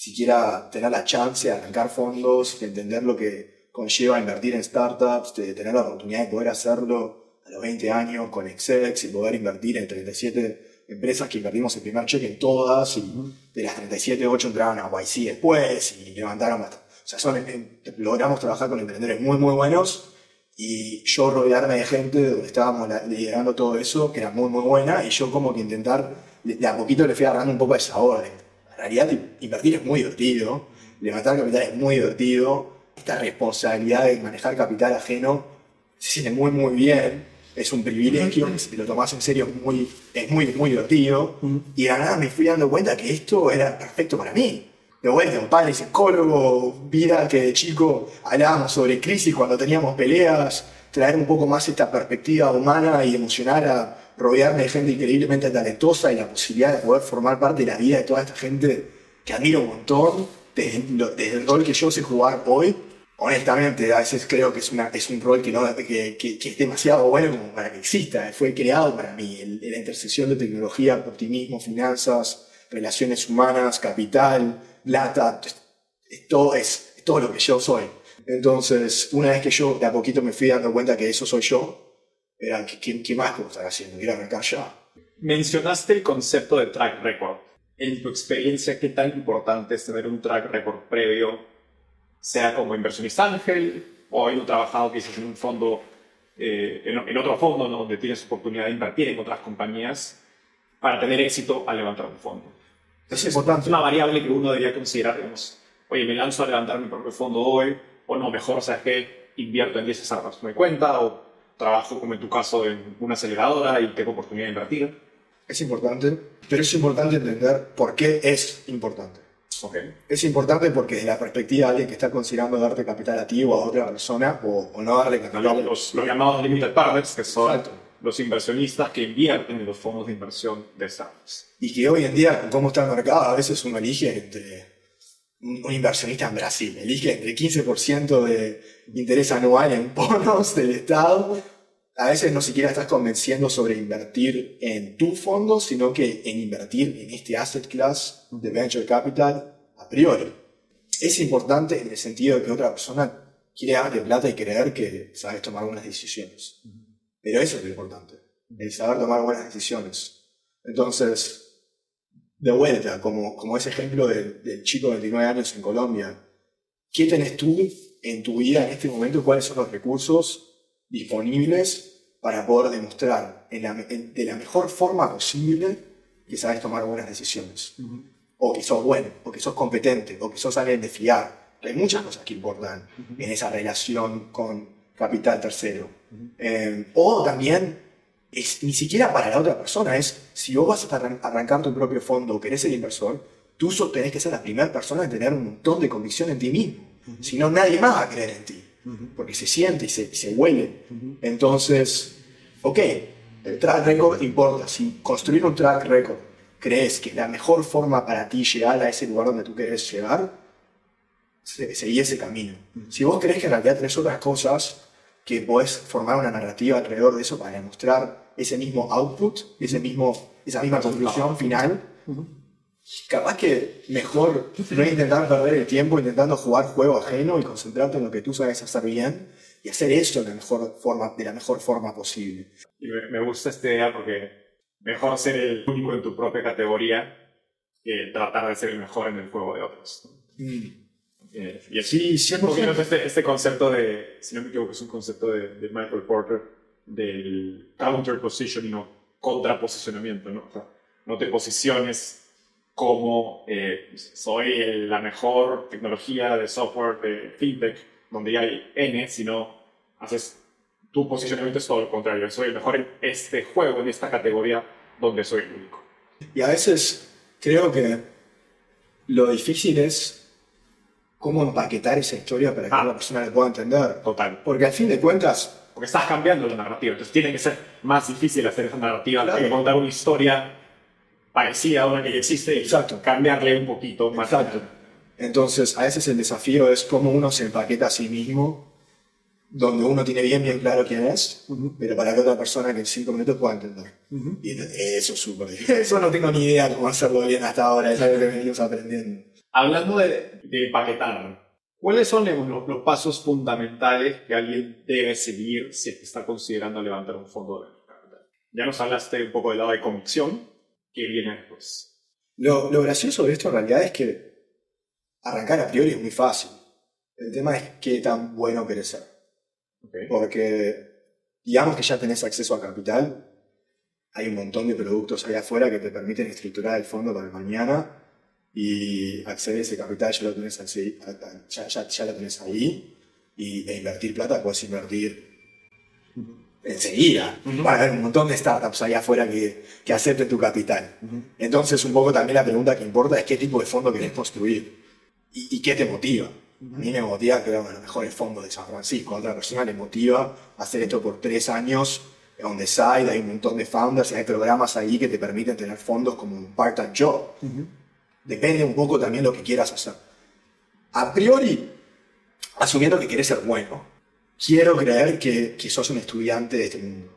siquiera tener la chance de arrancar fondos, de entender lo que conlleva invertir en startups, de tener la oportunidad de poder hacerlo a los 20 años con Exex y poder invertir en 37 empresas que invertimos el primer cheque en todas y de las 37, 8 entraron a YC después y levantaron bastante. O sea, son, em- logramos trabajar con emprendedores muy, muy buenos y yo rodearme de gente donde estábamos liderando todo eso, que era muy, muy buena, y yo como que intentar, de, de a poquito le fui agarrando un poco de sabor. Realidad, ti- invertir es muy divertido, levantar capital es muy divertido, esta responsabilidad de manejar capital ajeno se siente muy, muy bien, es un privilegio, si te lo tomás en serio es muy, es muy, muy divertido, y de la nada me fui dando cuenta que esto era perfecto para mí. De vuelta, un padre psicólogo, vida que de chico hablábamos sobre crisis cuando teníamos peleas, traer un poco más esta perspectiva humana y emocional a rodearme de gente increíblemente talentosa y la posibilidad de poder formar parte de la vida de toda esta gente que admiro un montón, desde, desde el rol que yo sé jugar hoy. Honestamente, a veces creo que es, una, es un rol que, no, que, que- que es demasiado bueno como para que exista. Fue creado para mí, el- la intersección de tecnología, optimismo, finanzas, relaciones humanas, capital, plata, es- es todo, es, es todo lo que yo soy. Entonces, una vez que yo de a poquito me fui dando cuenta que eso soy yo, era, ¿qué, más puedo estar haciendo? Quiero arrancar ya. Mencionaste el concepto de track record. En tu experiencia, ¿qué tan importante es tener un track record previo, sea como inversionista ángel o habiendo trabajado quizás en un fondo, eh, en, en otro fondo ¿no? donde tienes oportunidad de invertir en otras compañías para tener éxito al levantar un fondo? Es Es importante. una variable que uno debería considerar, digamos, oye, me lanzo a levantar mi propio fondo hoy, o no, mejor, ¿sabes qué? Invierto en 10 startups mi cuenta, o trabajo, como en tu caso, en una aceleradora y tengo oportunidad de invertir. Es importante, pero es importante entender por qué es importante. Ok. Es importante porque desde la perspectiva de alguien que está considerando darte capital a ti o a otra persona o, o no darle capital. Los, los llamados limited partners, que son Exacto. los inversionistas que invierten en los fondos de inversión de startups. Y que hoy en día, con cómo está el mercado, a veces uno elige entre un, un inversionista en Brasil, elige entre 15% de interés anual en bonos del Estado. A veces no siquiera estás convenciendo sobre invertir en tu fondo, sino que en invertir en este asset class de venture capital a priori. Es importante en el sentido de que otra persona quiere darte plata y creer que sabes tomar buenas decisiones. Pero eso es lo importante, el saber tomar buenas decisiones. Entonces, de vuelta, como, como ese ejemplo del, del chico de 29 años en Colombia, ¿qué tenés tú en tu vida en este momento? ¿Cuáles son los recursos disponibles para poder demostrar en la- en- de la mejor forma posible que sabes tomar buenas decisiones. O que sos bueno, o que sos competente, o que sos alguien de fiar. Hay muchas cosas que importan en esa relación con capital tercero. Eh, o también, es, ni siquiera para la otra persona, es si vos vas a arran- arrancar tu propio fondo o querés ser inversor, tú tenés que ser la primera persona en tener un montón de convicción en ti mismo. Si no, nadie más va a creer en ti. Porque se siente y se, se huele. Entonces, ok, el track record importa. Si construir un track record crees que la mejor forma para ti llegar a ese lugar donde tú querés llegar, se- seguí ese camino. Si vos crees que en realidad tenés otras cosas que podés formar una narrativa alrededor de eso para demostrar ese mismo output, ese mismo, esa misma conclusión final, capaz que mejor no intentar perder el tiempo intentando jugar juego ajeno y concentrarte en lo que tú sabes hacer bien y hacer eso de la mejor forma, de la mejor forma posible. Y me, gusta esta idea porque mejor ser el único en tu propia categoría que tratar de ser el mejor en el juego de otros. Eh, y así, Sí, un poquito 100%. este, este concepto de, si no me equivoco, es un concepto de, de Michael Porter, del counter positioning o contraposicionamiento, ¿no? O sea, no te posiciones como eh, soy la mejor tecnología de software de fintech, donde ya hay N, sino haces tu posicionamiento es todo lo contrario. Soy el mejor en este juego, en esta categoría, donde soy el único. Y a veces creo que lo difícil es cómo empaquetar esa historia para que Ah. la persona le pueda entender. Total. Porque al fin de cuentas, Porque estás cambiando la narrativa. Entonces tiene que ser más difícil hacer esa narrativa Claro. que contar una historia parecida a una que ya existe y Exacto. cambiarle un poquito más. Exacto. Entonces, a veces el desafío es cómo uno se empaqueta a sí mismo, donde uno tiene bien, bien claro quién es, pero para que otra persona que en cinco minutos pueda entender. Y eso es súper difícil. Eso no tengo ni idea cómo hacerlo bien hasta ahora, es algo que venimos aprendiendo. Hablando de, de empaquetar, ¿cuáles son los, los pasos fundamentales que alguien debe seguir si está considerando levantar un fondo de capital? Ya nos hablaste un poco del lado de convicción, que viene después. Lo, lo gracioso de esto en realidad es que arrancar a priori es muy fácil. El tema es qué tan bueno querés ser. ¿ok? Porque digamos que ya tenés acceso a capital, hay un montón de productos ahí afuera que te permiten estructurar el fondo para mañana y acceder a ese capital ya lo tenés, así- ya, ya, ya lo tenés ahí y, e invertir plata puedes invertir enseguida. Va a haber un montón de startups ahí afuera que, que acepten tu capital. Entonces un poco también la pregunta que importa es qué tipo de fondo querés construir y, y qué te motiva. A mí me motiva uno de los mejores fondos de San Francisco. A otra persona le motiva hacer esto por tres años on the side. Hay un montón de founders y hay programas ahí que te permiten tener fondos como un part-time job. Depende un poco también lo que quieras hacer. A priori, asumiendo que quieres ser bueno, quiero creer que, que sos un estudiante de este mundo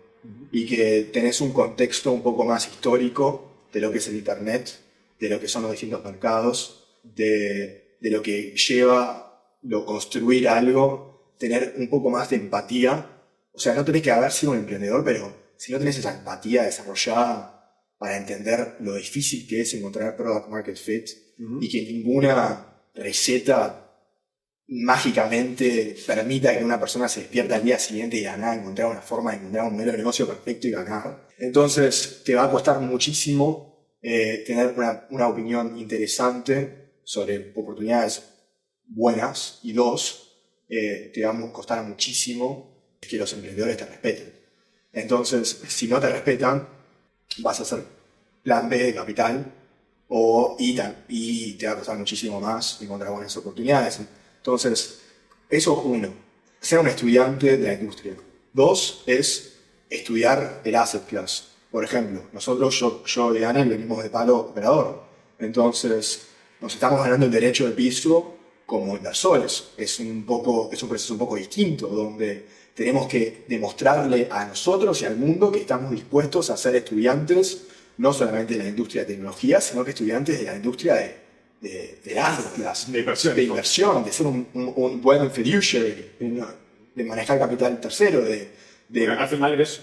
y que tenés un contexto un poco más histórico de lo que es el Internet, de lo que son los distintos mercados, de, de lo que lleva lo construir algo, tener un poco más de empatía. O sea, no tenés que haber sido un emprendedor, pero si no tenés esa empatía desarrollada para entender lo difícil que es encontrar product market fit y que ninguna receta mágicamente permita que una persona se despierta al día siguiente y ganar, encontrar una forma de encontrar un modelo de negocio perfecto y ganar. Entonces te va a costar muchísimo eh, tener una, una opinión interesante sobre oportunidades buenas y dos, eh, te va a costar muchísimo que los emprendedores te respeten. Entonces, si no te respetan, vas a hacer plan B de capital o, y, y te va a costar muchísimo más encontrar buenas oportunidades. Entonces, eso uno, ser un estudiante de la industria. Dos es estudiar el asset class. Por ejemplo, nosotros, yo, yo y Ana, venimos de palo operador. Entonces, nos estamos ganando el derecho de piso como inversores. Es un, poco, es un proceso un poco distinto, donde tenemos que demostrarle a nosotros y al mundo que estamos dispuestos a ser estudiantes, no solamente de la industria de tecnología, sino que estudiantes de la industria de, de, de asset class, De inversión. de inversión, de ser un, un, un buen fiduciary, de, manejar capital tercero, de, de Al final eres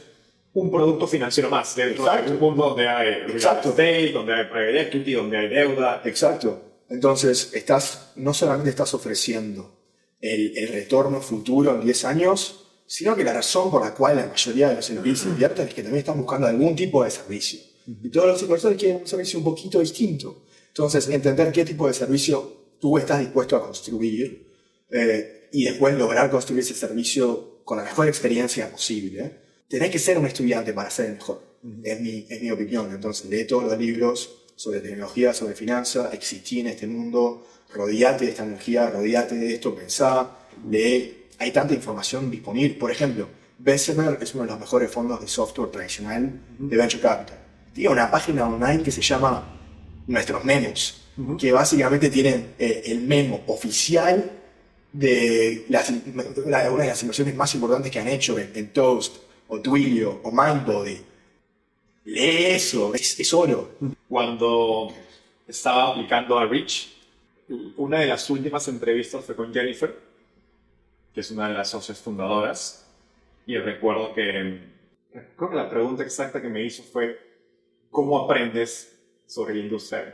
un producto financiero más dentro Exacto. de un mundo donde hay real Exacto. estate, donde hay private equity, donde hay deuda. Exacto. Entonces, estás, no solamente estás ofreciendo el, el retorno futuro en 10 años, sino que la razón por la cual la mayoría de los inversionistas invierten es que también están buscando algún tipo de servicio. Y todos los inversores quieren un servicio un poquito distinto. Entonces, entender qué tipo de servicio tú estás dispuesto a construir eh, y después lograr construir ese servicio con la mejor experiencia posible. Tenés que ser un estudiante para ser el mejor, es mi, es mi opinión. Entonces, lee todos los libros sobre tecnología, sobre finanzas, existí en este mundo, rodeate de esta energía, rodeate de esto, pensá, lee hay tanta información disponible. Por ejemplo, Bessemer es uno de los mejores fondos de software tradicional de Venture Capital. Tiene una página online que se llama Nuestros Memos, que básicamente tienen eh, el memo oficial de las, una de las inversiones más importantes que han hecho en, Toast, o Twilio, o Mindbody. Lee eso, es, es oro. Cuando estaba aplicando a Rich, una de las últimas entrevistas fue con Jennifer que es una de las socias fundadoras. Y recuerdo que, creo que la pregunta exacta que me hizo fue, ¿cómo aprendes sobre la industria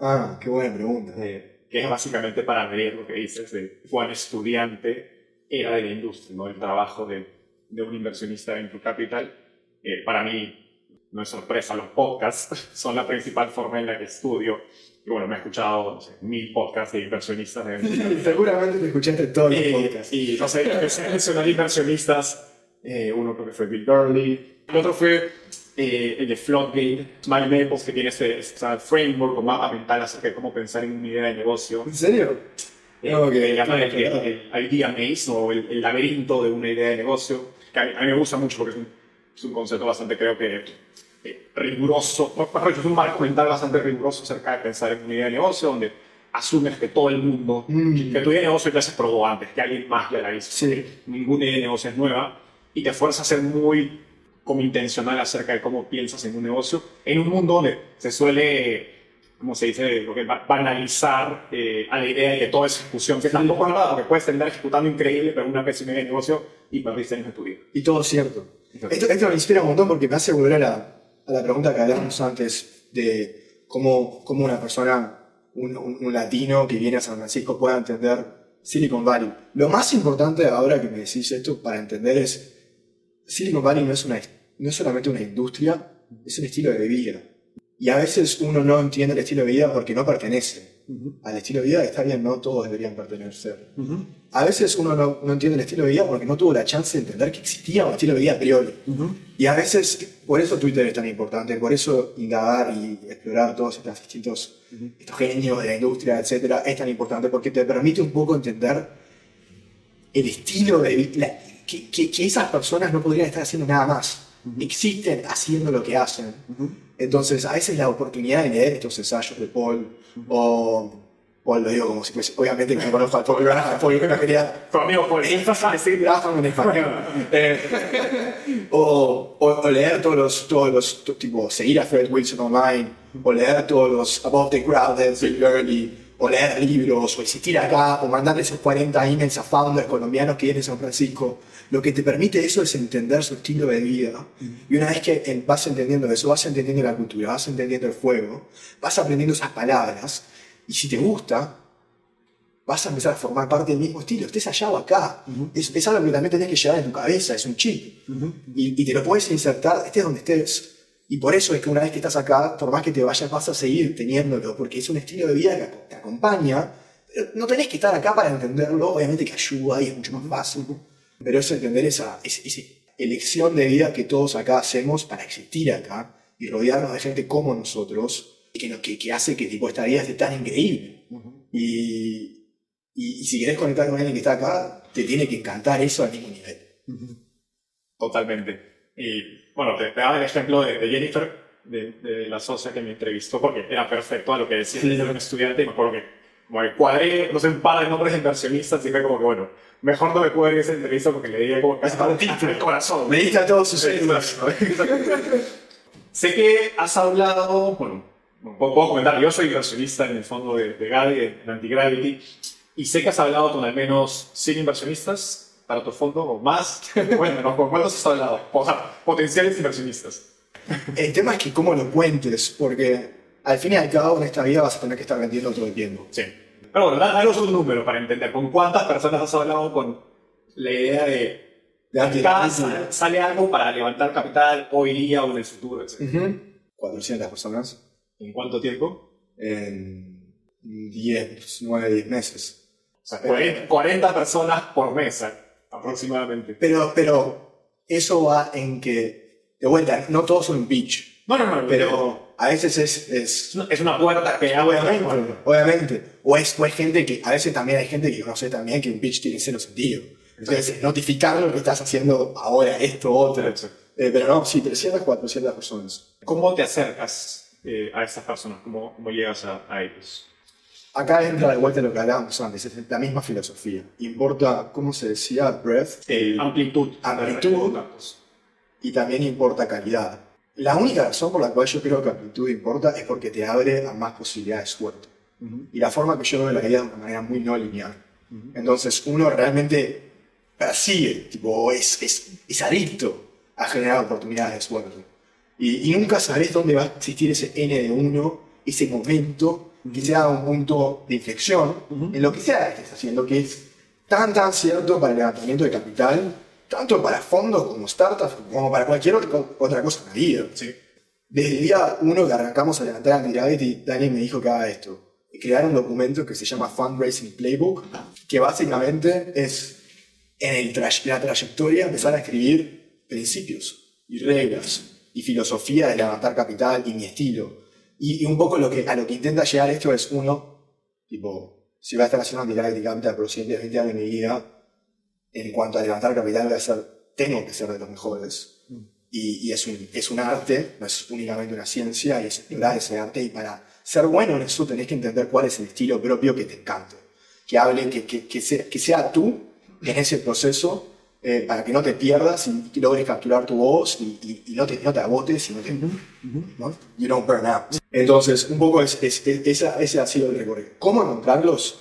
Ah, qué buena pregunta. Eh, que es básicamente para medir lo que dices de cuán estudiante era de la industria, ¿no? El trabajo de, de un inversionista en tu capital. Eh, para mí, no es sorpresa, los podcasts son la principal forma en la que estudio y bueno, me he escuchado mil podcasts de inversionistas. De... Seguramente te escuchaste todos los podcasts. Y no sé, mencionar inversionistas. Eh, uno creo que fue Bill Gurley. El otro fue eh, el de Floodgate, Smile Maples, que tiene ese, framework o mapa mental acerca de cómo pensar en una idea de negocio. ¿En serio? Eh, no, que el, el, idea maze o el, laberinto de una idea de negocio, que a mí, me gusta mucho porque es un, es un concepto bastante, creo que riguroso, es un marco mental bastante riguroso acerca de pensar en una idea de negocio, donde asumes que todo el mundo, mm. que tu idea de negocio ya se probó antes, que alguien más ya la hizo. Sí. Ninguna idea de negocio es nueva y te fuerza a ser muy como intencional acerca de cómo piensas en un negocio, en un mundo donde se suele, como se dice, lo que banalizar eh, a la idea de que todo es ejecución, que tampoco es verdad, porque puedes terminar ejecutando increíble, pero una vez idea de negocio y perdiste años de tu vida. Y todo es cierto. Esto, esto me inspira un montón porque me hace volver a la, a la pregunta que hablamos antes de cómo, cómo una persona, un, un, latino que viene a San Francisco pueda entender Silicon Valley. Lo más importante ahora que me decís esto para entender es, Silicon Valley no es, una, no es solamente una industria, es un estilo de vida. Y a veces uno no entiende el estilo de vida porque no pertenece al estilo de vida está bien, no todos deberían pertenecer. A veces uno no, no, entiende el estilo de vida porque no tuvo la chance de entender que existía un estilo de vida a priori. Y a veces, por eso Twitter es tan importante, por eso indagar y explorar todos estos distintos estos genios de la industria, etcétera, es tan importante porque te permite un poco entender el estilo de vida, que, que, que, esas personas no podrían estar haciendo nada más. Existen haciendo lo que hacen. Entonces, a veces la oportunidad de leer estos ensayos de Paul, o Paul lo digo como si fuese, obviamente que no conozco a Paul, porque no quería. Conmigo, Paul. Sí, trabajan en español. Eh, o, o, leer todos los, todos los, tipo, seguir a Fred Wilson online, o leer todos los Above the Ground de Bill Gurley, o leer libros, o existir acá, o mandarle esos 40 emails a founders colombianos que vienen en San Francisco. Lo que te permite eso es entender su estilo de vida. Y una vez que vas entendiendo eso, vas entendiendo la cultura, vas entendiendo el fuego, vas aprendiendo esas palabras, y si te gusta, vas a empezar a formar parte del mismo estilo, estés allá o acá. es, es, algo que también tenés que llevar en tu cabeza, es un chip. y, y, te lo puedes insertar, estés donde estés. Y por eso es que una vez que estás acá, por más que te vayas, vas a seguir teniéndolo, porque es un estilo de vida que te acompaña. No tenés que estar acá para entenderlo, obviamente que ayuda y es mucho más fácil. Pero es entender esa, esa, elección de vida que todos acá hacemos para existir acá y rodearnos de gente como nosotros, que, que, que hace que tipo, esta vida esté tan increíble. y, y, si querés conectar con alguien que está acá, te tiene que encantar eso al mismo nivel. Totalmente. Y bueno, te, daba el ejemplo de, Jennifer, de, de, la socia que me entrevistó, porque era perfecto a lo que decía sí. un estudiante, y me acuerdo que como que cuadré, no sé, un par de nombres de inversionistas y fue como que, bueno, mejor no me a esa entrevista porque le di como casi en el corazón. Me diste a todos sus sé que has hablado, bueno, puedo comentar, yo soy inversionista en el fondo de, de Gavi, en Antigravity, y sé que has hablado con al menos 100 inversionistas para tu fondo o más. Bueno, ¿con cuántos has hablado? O sea, potenciales inversionistas. El tema es que cómo lo cuentes, porque al fin y al cabo en esta vida vas a tener que estar vendiendo todo el tiempo. Sí. Pero bueno, danos un número para entender con cuántas personas has hablado con la idea de Cada sale, sale algo para levantar capital hoy día o en el futuro, etc. Ujú. 400 personas ¿En cuánto tiempo? en 10, 9, 10 meses. O sea, 40, 40 personas por mesa, aproximadamente. Pero, pero eso va en que, de vuelta, no todos son un pitch, No, no, no, pero a veces es, es es una- puerta que abre. Obviamente, obviamente. O es, o es gente que, a veces también hay gente que conoce también que un pitch tiene cero sentido. Entonces, notificar lo que estás haciendo ahora, esto, otro. Eh, pero no, sí, 300, 400 personas. ¿Cómo te acercas eh, a estas personas? ¿Cómo, cómo llegas a, a ellos? Acá entra de vuelta lo que hablábamos antes, es la misma filosofía. Importa, ¿cómo se decía? Breadth. Eh, amplitud. Amplitud. y también importa calidad. La única razón por la cual yo creo que amplitud importa es porque te abre a más posibilidades de suerte. Y la forma que yo veo la vida de una manera muy no lineal. Entonces uno realmente persigue, tipo, es, es, es adicto a generar oportunidades de suerte. Y, y nunca sabes dónde va a existir ese N de uno, ese momento, que sea un punto de inflexión en lo que sea que estés haciendo, que es tan, tan cierto para el levantamiento de capital, tanto para fondos como startups, como para cualquier otra, otra cosa en la vida. Sí. Desde el día uno que arrancamos a levantar Anti-Gravity, Daniel me dijo que haga esto. Crear un documento que se llama Fundraising Playbook, que básicamente es en el tra- la trayectoria empezar a escribir principios y reglas y filosofía de levantar capital y mi estilo. Y, y un poco lo que, a lo que intenta llegar esto es uno, tipo, si voy a estar haciendo Anti-Gravity Capital por los siguientes 20 años de mi vida, en cuanto a levantar capital voy a ser, tengo que ser de los mejores. Y, y es, un, es un arte, no es únicamente una ciencia, y es explorar ese arte. Y para ser bueno en eso tenés que entender cuál es el estilo propio que te encante. Que hable, que, que, que, sea, que sea tú en ese proceso, eh, para que no te pierdas y, logres capturar tu voz y, y- y no, te, no te agotes y no te... ¿no? You don't burn out. Entonces, un poco es, es- es- esa, ese ha sido el recorrido. ¿Cómo encontrarlos?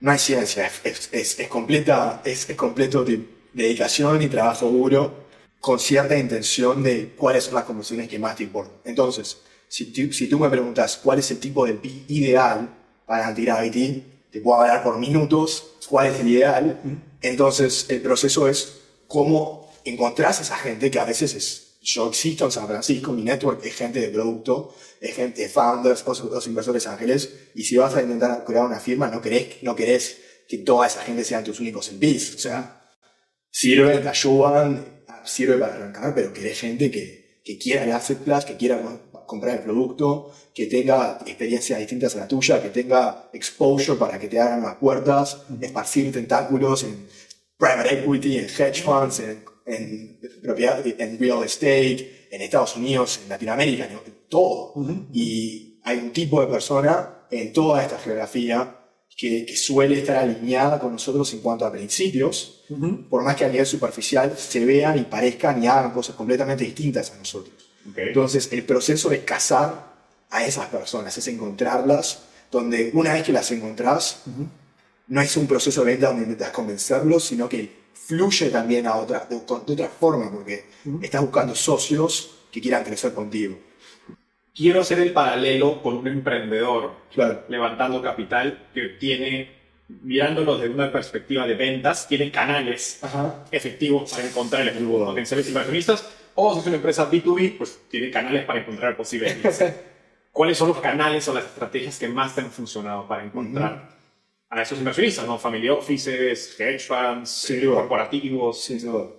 No hay ciencia, es, completa, es, completo de dedicación y trabajo duro con cierta intención de cuáles son las conversaciones que más te importan. Entonces, si tú, si tú me preguntas cuál es el tipo de pi ideal para Anti-Gravity, te puedo hablar por minutos cuál es el ideal. Entonces, el proceso es cómo encontrás a esa gente que a veces es... Yo existo en San Francisco, mi network es gente de producto, es gente de founders, los inversores ángeles, y si vas a intentar crear una firma, no querés, no querés que toda esa gente sean tus únicos MPs. O sea, sirven, te ayudan, sirve para arrancar, pero querés gente que, que quiera el asset class, que quiera comprar el producto, que tenga experiencias distintas a la tuya, que tenga exposure para que te abran las puertas, esparcir tentáculos en private equity, en hedge funds, en, en propiedad, en real estate, en Estados Unidos, en Latinoamérica, en todo. Y hay un tipo de persona en toda esta geografía que, que suele estar alineada con nosotros en cuanto a principios, por más que a nivel superficial se vean y parezcan y hagan cosas completamente distintas a nosotros. Ok. Entonces, el proceso de cazar a esas personas es encontrarlas, donde una vez que las encontrás, no es un proceso de venta donde intentas convencerlos, sino que fluye también a otra, de, de otra forma, porque estás buscando socios que quieran crecer contigo. Quiero hacer el paralelo con un emprendedor Claro. levantando capital que tiene, mirándolo desde una perspectiva de ventas, tiene canales Ajá. efectivos para encontrar efectivos potenciales inversionistas. O si es una empresa B2B, pues tiene canales para encontrar posibles. ¿Cuáles son los canales o las estrategias que más te han funcionado para encontrar a esos inversionistas? ¿no? Family offices, hedge funds, duda. corporativos. Duda.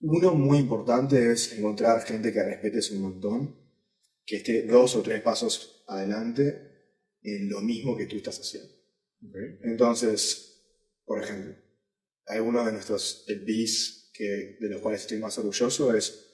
Uno muy importante es encontrar gente que respetes un montón, que esté dos o tres pasos adelante en lo mismo que tú estás haciendo. Entonces, por ejemplo, algunos de nuestros LPs que, de los cuales estoy más orgulloso es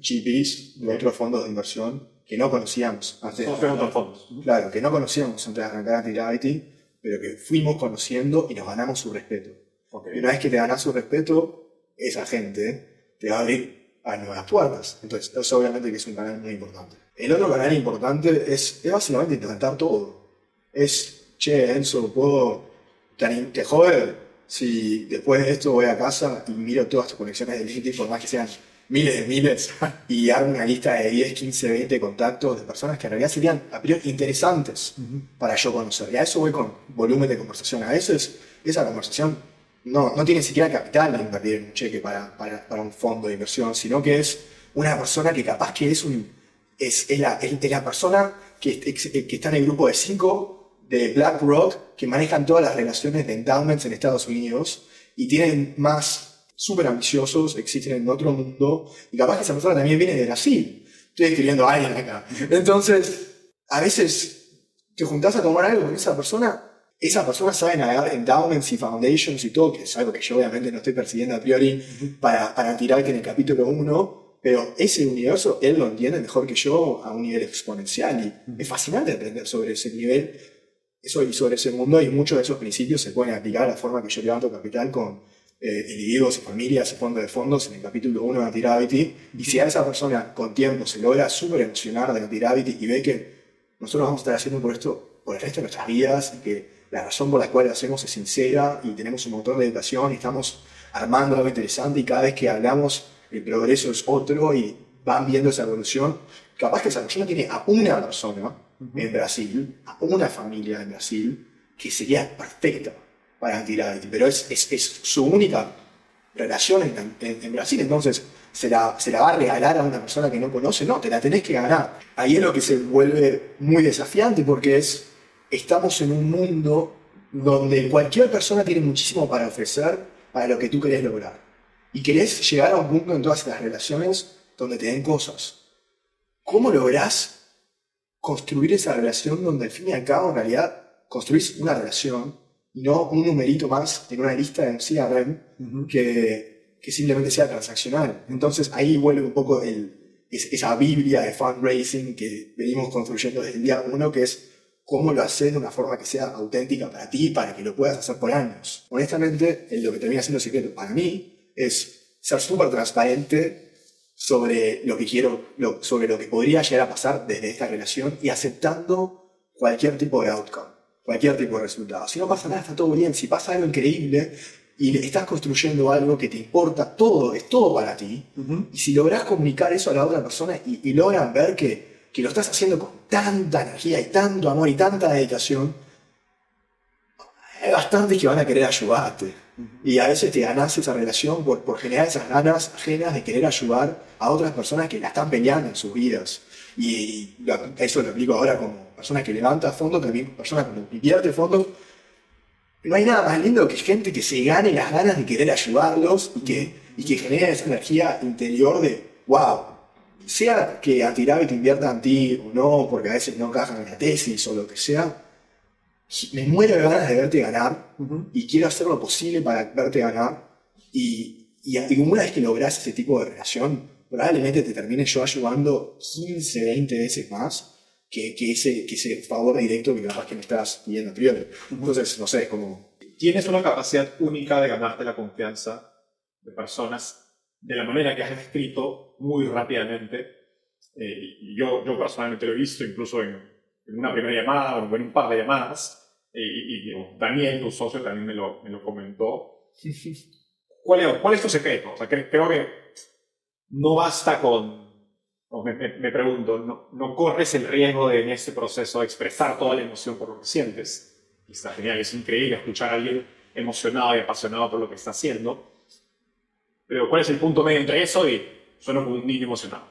GPs de otros fondos de inversión que no conocíamos antes. de arrancar. Claro, que no conocíamos antes de arrancar Anti-Gravity, pero que fuimos conociendo y nos ganamos su respeto. Ok. Y una vez que te ganas su respeto, esa gente te va a abrir a nuevas puertas. Entonces, eso obviamente que es un canal muy importante. El otro canal importante es, es básicamente intentar todo. Es, che, Enzo, ¿puedo, te, te jode si después de esto voy a casa y miro todas tus conexiones de LinkedIn, por más que sean miles de miles, y hago una lista de 10, 15, 20 contactos de personas que en realidad serían a priori interesantes para yo conocer. Y a eso voy con volumen de conversación. A veces esa conversación no, no tiene siquiera capital de invertir en un cheque para, para, para un fondo de inversión, sino que es una persona que capaz que es un es, es, la, es la persona que, que está en el grupo de cinco de BlackRock que manejan todas las relaciones de endowments en Estados Unidos y tienen más súper ambiciosos, existen en otro mundo, y capaz que esa persona también viene de Brasil. Estoy escribiendo a alguien acá. Entonces, a veces te juntás a tomar algo con esa persona, esa persona sabe navegar endowments y foundations y todo, que es algo que yo obviamente no estoy persiguiendo a priori para, para tirar que en el capítulo 1, pero ese universo él lo entiende mejor que yo a un nivel exponencial y es fascinante aprender sobre ese nivel eso y sobre ese mundo y muchos de esos principios se pueden aplicar a la forma que yo levanto capital con eh, individuos y familias y fondos de fondos en el capítulo 1 de Anti-Gravity. Y si a esa persona con tiempo se logra súper emocionar de Anti-Gravity y ve que nosotros vamos a estar haciendo por esto por el resto de nuestras vidas y que la razón por la cual lo hacemos es sincera y tenemos un motor de educación y estamos armando algo interesante y cada vez que hablamos el progreso es otro y van viendo esa evolución. Capaz que esa persona tiene a una persona en Brasil, a una familia en Brasil, que sería perfecta para Anti-Gravity, pero es, es, es, su única relación en, en, en, Brasil, entonces se la, se la va a regalar a una persona que no conoce, no, te la tenés que ganar. Ahí es lo que se vuelve muy desafiante porque es, estamos en un mundo donde cualquier persona tiene muchísimo para ofrecer para lo que tú querés lograr. Y querés llegar a un punto en todas las relaciones donde te den cosas. ¿Cómo lográs construir esa relación donde al fin y al cabo en realidad construís una relación no un numerito más en una lista en CRM que, que simplemente sea transaccional. Entonces ahí vuelve un poco el, esa biblia de fundraising que venimos construyendo desde el día uno, que es cómo lo haces de una forma que sea auténtica para ti, para que lo puedas hacer por años. Honestamente, lo que termina siendo secreto para mí es ser súper transparente sobre lo que quiero, lo, sobre lo que podría llegar a pasar desde esta relación y aceptando cualquier tipo de outcome, cualquier tipo de resultado. Si no pasa nada, está todo bien. Si pasa algo increíble y estás construyendo algo que te importa, todo, es todo para ti. Uh -huh. Y si logras comunicar eso a la otra persona y, y logran ver que, que lo estás haciendo con tanta energía y tanto amor y tanta dedicación, hay bastantes que van a querer ayudarte. Y a veces te ganas esa relación por, por generar esas ganas ajenas de querer ayudar a otras personas que la están peleando en sus vidas. Y lo, eso lo aplico ahora como persona que levanta fondos, también persona que invierte fondos. No hay nada más lindo que gente que se gane las ganas de querer ayudarlos y que, y que genere esa energía interior de, wow, sea que Antirabit invierta en ti o no, porque a veces no encajan en la tesis o lo que sea, me muero de ganas de verte ganar uh -huh. y quiero hacer lo posible para verte ganar. Y, y, y, una vez que logras ese tipo de relación, probablemente te termine yo ayudando 15, 20 veces más que, que, ese, que ese favor directo que capaz que me estás pidiendo a priori. -huh. Entonces, no sé, es como... Tienes una capacidad única de ganarte la confianza de personas de la manera que has escrito muy rápidamente. Eh, yo, yo personalmente lo he visto incluso en, en una primera llamada o en un par de llamadas, y, y, Daniel, tu socio, también me lo, me lo comentó. ¿Cuál es, ¿Cuál es tu secreto? O sea, creo que no basta con, o me, me, me, pregunto, no, no corres el riesgo de en este proceso de expresar toda la emoción por lo que sientes. Y está genial, es increíble escuchar a alguien emocionado y apasionado por lo que está haciendo. Pero ¿cuál es el punto medio entre eso y sueno como un niño emocionado?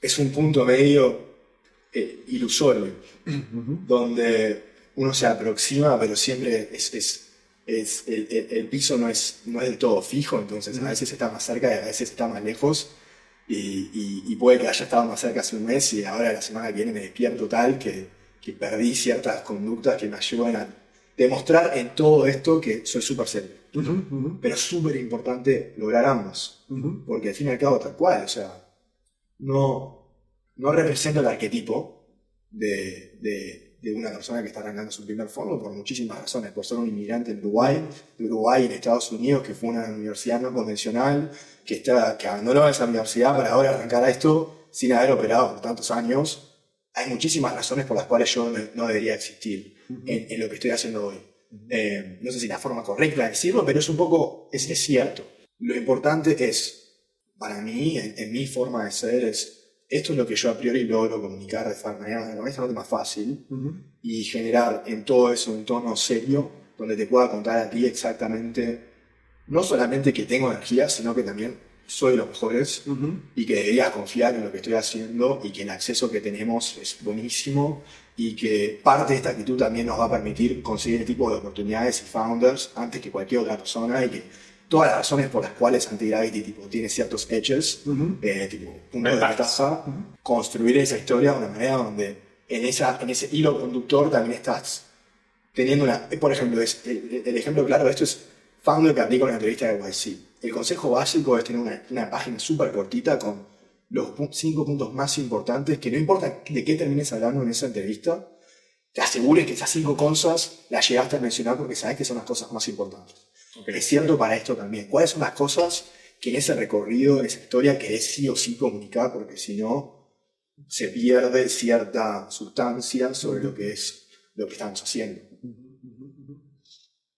Es un punto medio eh, ilusorio, uh -huh. donde uno se aproxima, pero siempre es, es, es el, el, el, piso no es, no es del todo fijo, entonces a veces está más cerca y a veces está más lejos. Y, y, y, puede que haya estado más cerca hace un mes y ahora la semana que viene me despierto tal que, que perdí ciertas conductas que me ayudan a demostrar en todo esto que soy súper serio. Uh -huh, uh -huh. Pero es súper importante lograr ambos, uh -huh. porque al fin y al cabo tal cual, o sea, no, no represento el arquetipo de, de de una persona que está arrancando su primer fondo por muchísimas razones, por ser un inmigrante en Uruguay, de Uruguay en Estados Unidos, que fue una universidad no convencional, que, está, que abandonó esa universidad para ahora arrancar a esto sin haber operado por tantos años. Hay muchísimas razones por las cuales yo no debería existir uh -huh. en, en, lo que estoy haciendo hoy. Uh -huh. eh, no sé si la forma correcta de decirlo, pero es un poco, es, es cierto. Lo importante es, para mí, en, en mi forma de ser, es esto es lo que yo a priori logro comunicar de forma manera más fácil uh -huh. y generar en todo eso un tono serio donde te pueda contar a ti exactamente, no solamente que tengo energía, sino que también soy de los mejores y que deberías confiar en lo que estoy haciendo y que el acceso que tenemos es buenísimo y que parte de esta actitud también nos va a permitir conseguir el tipo de oportunidades y founders antes que cualquier otra persona y que todas las razones por las cuales Antigravity tipo, tiene ciertos edges, eh, tipo, puntos de ventaja, construir esa historia de una manera donde en, esa, en ese hilo conductor también estás teniendo una... Por ejemplo, es, el, ejemplo claro de esto es founder que aplica una entrevista de YC. El consejo básico es tener una, una página súper cortita con los cinco puntos más importantes, que no importa de qué termines hablando en esa entrevista, te asegures que esas cinco cosas las llegaste a mencionar porque sabes que son las cosas más importantes. Es cierto para esto también. ¿Cuáles son las cosas que en ese recorrido, en esa historia, querés sí o sí comunicar? Porque si no, se pierde cierta sustancia sobre lo que es lo que estamos haciendo.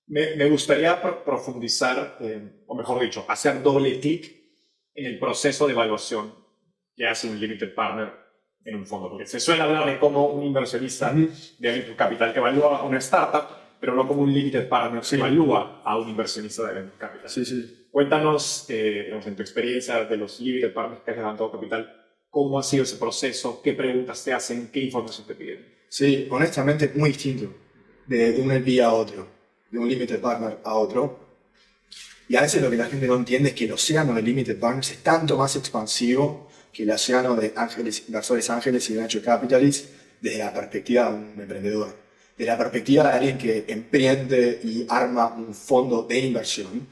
Me, gustaría profundizar, eh, o mejor dicho, hacer doble clic en el proceso de evaluación que hace un limited partner en un fondo. Porque se suele hablar de cómo un inversionista de capital evalúa a una startup, pero no como un limited partner que evalúa a un inversionista de venture capital. Sí, sí. Cuéntanos, eh, en tu experiencia de los limited partners que has levantado capital, cómo ha sido ese proceso, qué preguntas te hacen, qué información te piden. Sí, honestamente muy distinto de, de un LP a otro, de un limited partner a otro. Y a veces lo que la gente no entiende es que el océano de limited partners es tanto más expansivo que el océano de ángeles, inversores ángeles y venture capitalists desde la perspectiva de un emprendedor. Desde la perspectiva de alguien que emprende y arma un fondo de inversión,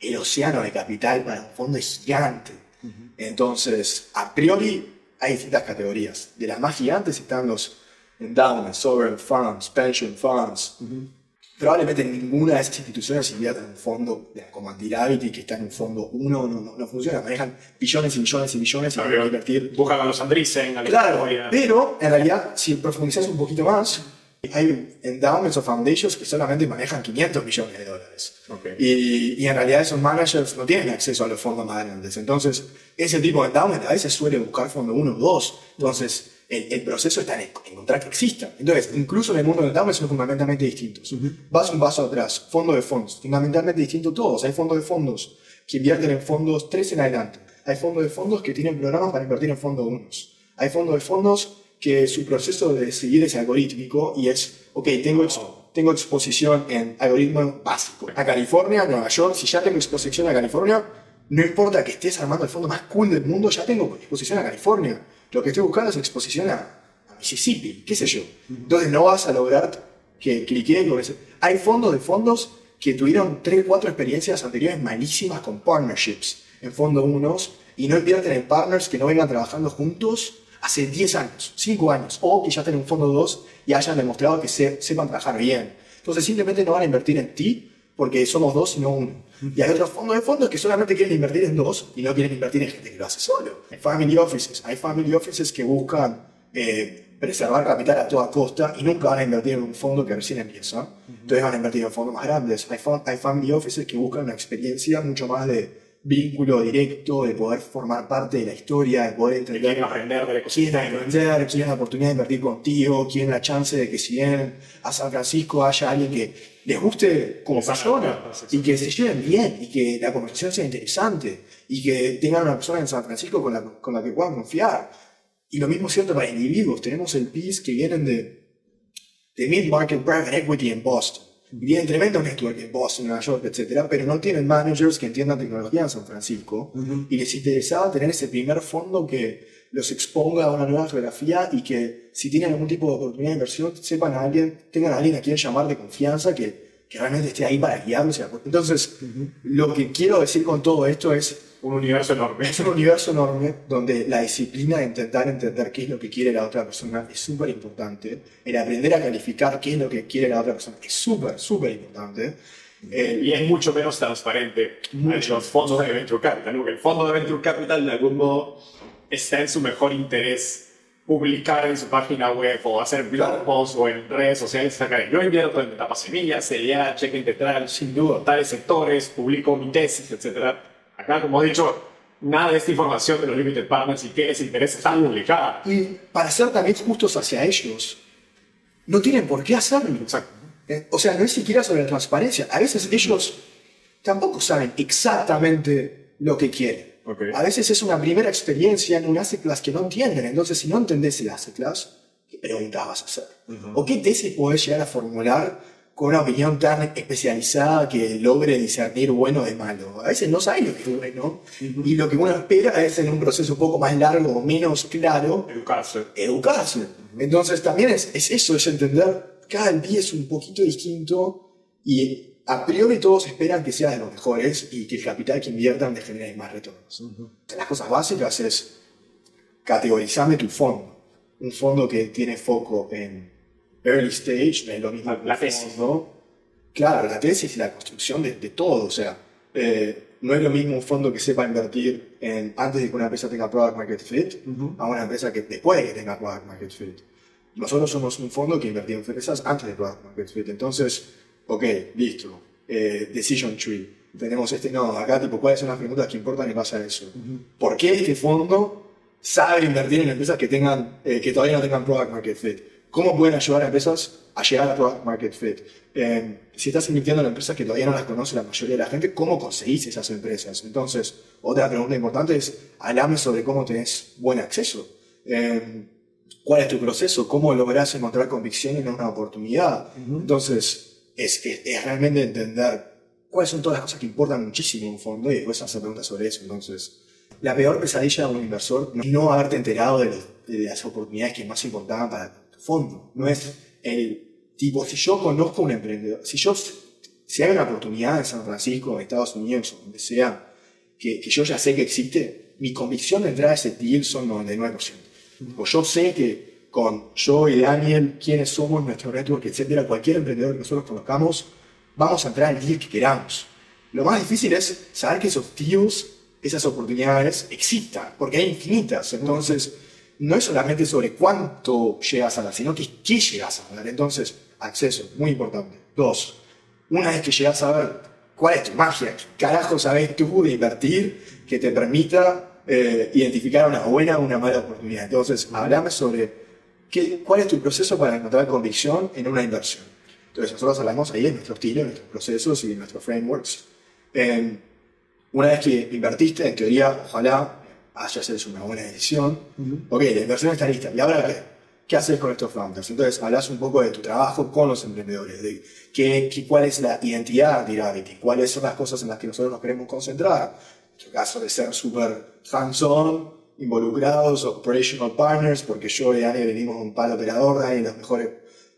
el océano de capital para un fondo es gigante. Entonces, a priori hay distintas categorías. De las más gigantes están los endowments, sovereign funds, pension funds, probablemente ninguna de esas instituciones invierta en un fondo como Antigravity, que está en un fondo uno, no, no, funciona. Manejan billones y billones y billones y invertir. Buscan a los Andreessen, a Claro, pero en realidad, si profundizas un poquito más, hay endowments o foundations que solamente manejan 500 millones de dólares. Y, y, en realidad esos managers no tienen acceso a los fondos más grandes. Entonces, ese tipo de endowment a veces suele buscar fondo uno o dos. Entonces, el, proceso está en encontrar que exista. Entonces, incluso en el mundo del endowment son fundamentalmente distintos. Vas un paso atrás, fondo de fondos, fundamentalmente distintos todos. Hay fondos de fondos que invierten en fondos 3 en adelante. Hay fondos de fondos que tienen programas para invertir en fondos unos. Hay fondos de fondos que su proceso de seguir es algorítmico y es, ok, tengo, tengo exposición en algoritmo básico. A California, Nueva York, si ya tengo exposición a California, no importa que estés armando el fondo más cool del mundo, ya tengo exposición a California. Lo que estoy buscando es exposición a, Mississippi, qué sé yo. Entonces no vas a lograr que cliquen con eso. Hay fondos de fondos que tuvieron 3, 4 experiencias anteriores malísimas con partnerships en fondo unos y no invierten en partners que no vengan trabajando juntos hace 10 años, 5 años, o que ya estén en un fondo 2 y hayan demostrado que sepan trabajar bien. Entonces simplemente no van a invertir en ti porque somos dos y no uno. Y hay otros fondos de fondos que solamente quieren invertir en dos y no quieren invertir en gente que lo hace solo. Hay family offices. Hay family offices que buscan eh, preservar capital a toda costa y nunca van a invertir en un fondo que recién empieza. Entonces van a invertir en fondos más grandes. Hay, hay family offices que buscan una experiencia mucho más de vínculo directo, de poder formar parte de la historia, de poder entender. Quieren aprender del ecosistema. Quieren aprender, quieren la oportunidad de invertir contigo, quieren la chance de que si bien a San Francisco haya alguien que les guste como persona y que se lleven bien y que la conversación sea interesante y que tengan una persona en San Francisco con la, con la que puedan confiar. Y lo mismo es cierto para individuos. Tenemos el PIS que vienen de, de Mid-Market Private Equity en Boston bien tremendo network en Boston, Nueva York, etc. Pero no tienen managers que entiendan tecnología en San Francisco. Y les interesaba tener ese primer fondo que los exponga a una nueva geografía y que si tienen algún tipo de oportunidad de inversión, sepan a alguien, tengan a alguien a quien llamar de confianza que, que realmente esté ahí para guiarlos. Entonces, lo que quiero decir con todo esto es un universo enorme. Es un universo enorme donde la disciplina de intentar entender qué es lo que quiere la otra persona es súper importante. El aprender a calificar qué es lo que quiere la otra persona es súper, súper importante. y es mucho menos transparente mucho. los fondos de Venture Capital. el fondo de Venture Capital de algún modo está en su mejor interés publicar en su página web o hacer blog posts o en redes sociales. Yo invierto en etapas semillas, CDA, cheque integral, sin duda, tales sectores, publico mi tesis, etcétera Acá, como he dicho, nada de esta información de los limited partners y qué les interesa está publicada. Y para ser también justos hacia ellos, no tienen por qué hacerlo. Exacto. Eh, O sea, no es siquiera sobre la transparencia. A veces ellos tampoco saben exactamente lo que quieren. Ok. A veces es una primera experiencia en un asset class que no entienden. Entonces, si no entendés el asset class, ¿qué preguntas vas a hacer? ¿O qué tesis podés llegar a formular con una opinión tan especializada que logre discernir bueno de malo? A veces no sabes lo que es bueno. Y lo que uno espera es en un proceso un poco más largo o menos claro, Educarse. educarse. Entonces también es, es eso, es entender cada día es un poquito distinto y a priori todos esperan que sea de los mejores y que el capital que inviertan le genere más retornos. Las cosas básicas es categorizarme tu fondo. Un fondo que tiene foco en early stage, no es lo mismo La- que la tesis. fondo- Claro, la tesis y la construcción de, de todo. O sea, eh, no es lo mismo un fondo que sepa invertir en, antes de que una empresa tenga product market fit a una empresa que después de que tenga product market fit. Nosotros somos un fondo que invertimos en empresas antes de product market fit. Entonces, ok, listo. Eh, decision tree. Tenemos este nodo acá, tipo, ¿cuáles son las preguntas que importan en base a eso? ¿Por qué este fondo sabe invertir en empresas que, tengan, eh, que todavía no tengan product market fit? ¿Cómo pueden ayudar a empresas a llegar a product market fit? Eh, si estás invirtiendo en empresas que todavía no las conoce la mayoría de la gente, ¿cómo conseguís esas empresas? Entonces, otra pregunta importante es, hablame sobre cómo tenés buen acceso. Eh, ¿Cuál es tu proceso? ¿Cómo lográs encontrar convicción en una oportunidad? Entonces, es, es- es realmente entender cuáles son todas las cosas que importan muchísimo en un fondo y después hacer preguntas sobre eso. Entonces, la peor pesadilla de un inversor no es no haberte enterado de, los- de las oportunidades que más importaban para tu fondo. No es el tipo, si yo conozco un emprendedor, si yo, si hay una oportunidad en San Francisco, en Estados Unidos, o donde sea, que, que yo ya sé que existe, mi convicción entrar a ese deal son 99%. O yo sé que con yo y Daniel, quiénes somos, nuestro network, etcétera, cualquier emprendedor que nosotros conozcamos, vamos a entrar al deal que queramos. Lo más difícil es saber que esos deals, esas oportunidades existan, porque hay infinitas. Entonces, no es solamente sobre cuánto llegas a dar, sino que qué llegas a dar. Entonces, acceso, muy importante. Dos, una vez que llegas a ver cuál es tu magia, qué carajo sabes tú de invertir que te permita eh, identificar una buena o una mala oportunidad. Entonces, hablame sobre cuál es tu proceso para encontrar convicción en una inversión. Entonces, nosotros hablamos ahí de nuestro estilo, de nuestros procesos y de nuestros frameworks. Eh, una vez que invertiste, en teoría, ojalá hayas hecho una buena decisión. Ok, la inversión está lista. ¿Y ahora qué? ¿Qué haces con estos founders? Entonces, hablas un poco de tu trabajo con los emprendedores, de qué, qué- cuál es la identidad de Gravity, cuáles son las cosas en las que nosotros nos queremos concentrar. En nuestro caso, de ser súper hands-on, involucrados, operational partners, porque yo y Dani venimos de un palo operador, Dani, los mejores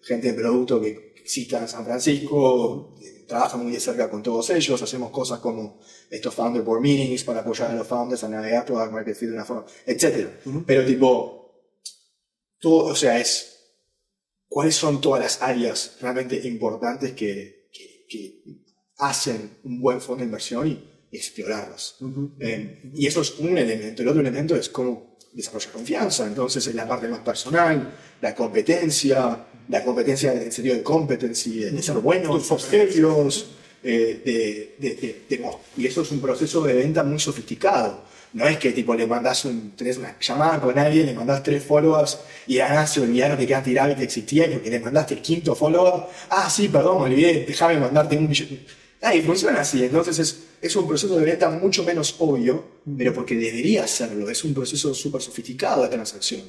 gente de producto que exista en San Francisco, trabaja muy de cerca con todos ellos, hacemos cosas como estos founder board meetings para apoyar a los founders a navegar product market fit de una forma, etc. Pero tipo, todo, o sea, es cuáles son todas las áreas realmente importantes que, que, que hacen un buen fondo de inversión y explorarlas. Eh, y eso es un elemento. El otro elemento es cómo desarrollar confianza. Entonces es la parte más personal, la competencia, la competencia en el sentido de competency, de, de ser buenos, serios, eh, de, de- de- y eso es un proceso de venta muy sofisticado. No es que tipo le mandas un, tenés una llamada con alguien, le mandás tres followers y ahora se olvidaron de que antes que existía y porque le mandaste el quinto follower, ah sí, perdón, me olvidé, déjame mandarte un billete. Ay, funciona así, entonces es, es un proceso de venta mucho menos obvio, pero porque debería serlo, es un proceso súper sofisticado de transacción.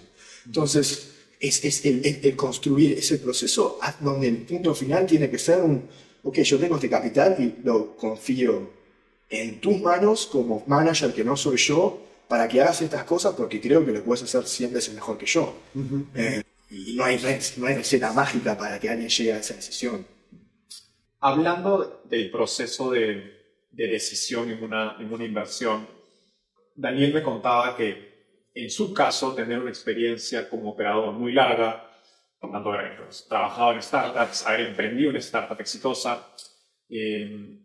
Entonces, es, es el, el- el construir ese proceso donde el punto final tiene que ser un, ok, yo tengo este capital y lo confío en tus manos como manager que no soy yo para que hagas estas cosas porque creo que lo puedes hacer 100 veces mejor que yo. Eh, y no hay, no hay receta mágica para que alguien llegue a esa decisión. Hablando del proceso de, de decisión en una, en una inversión, Daniel me contaba que en su caso, tener una experiencia como operador muy larga, tanto haber trabajado en startups, haber emprendido una startup exitosa, eh,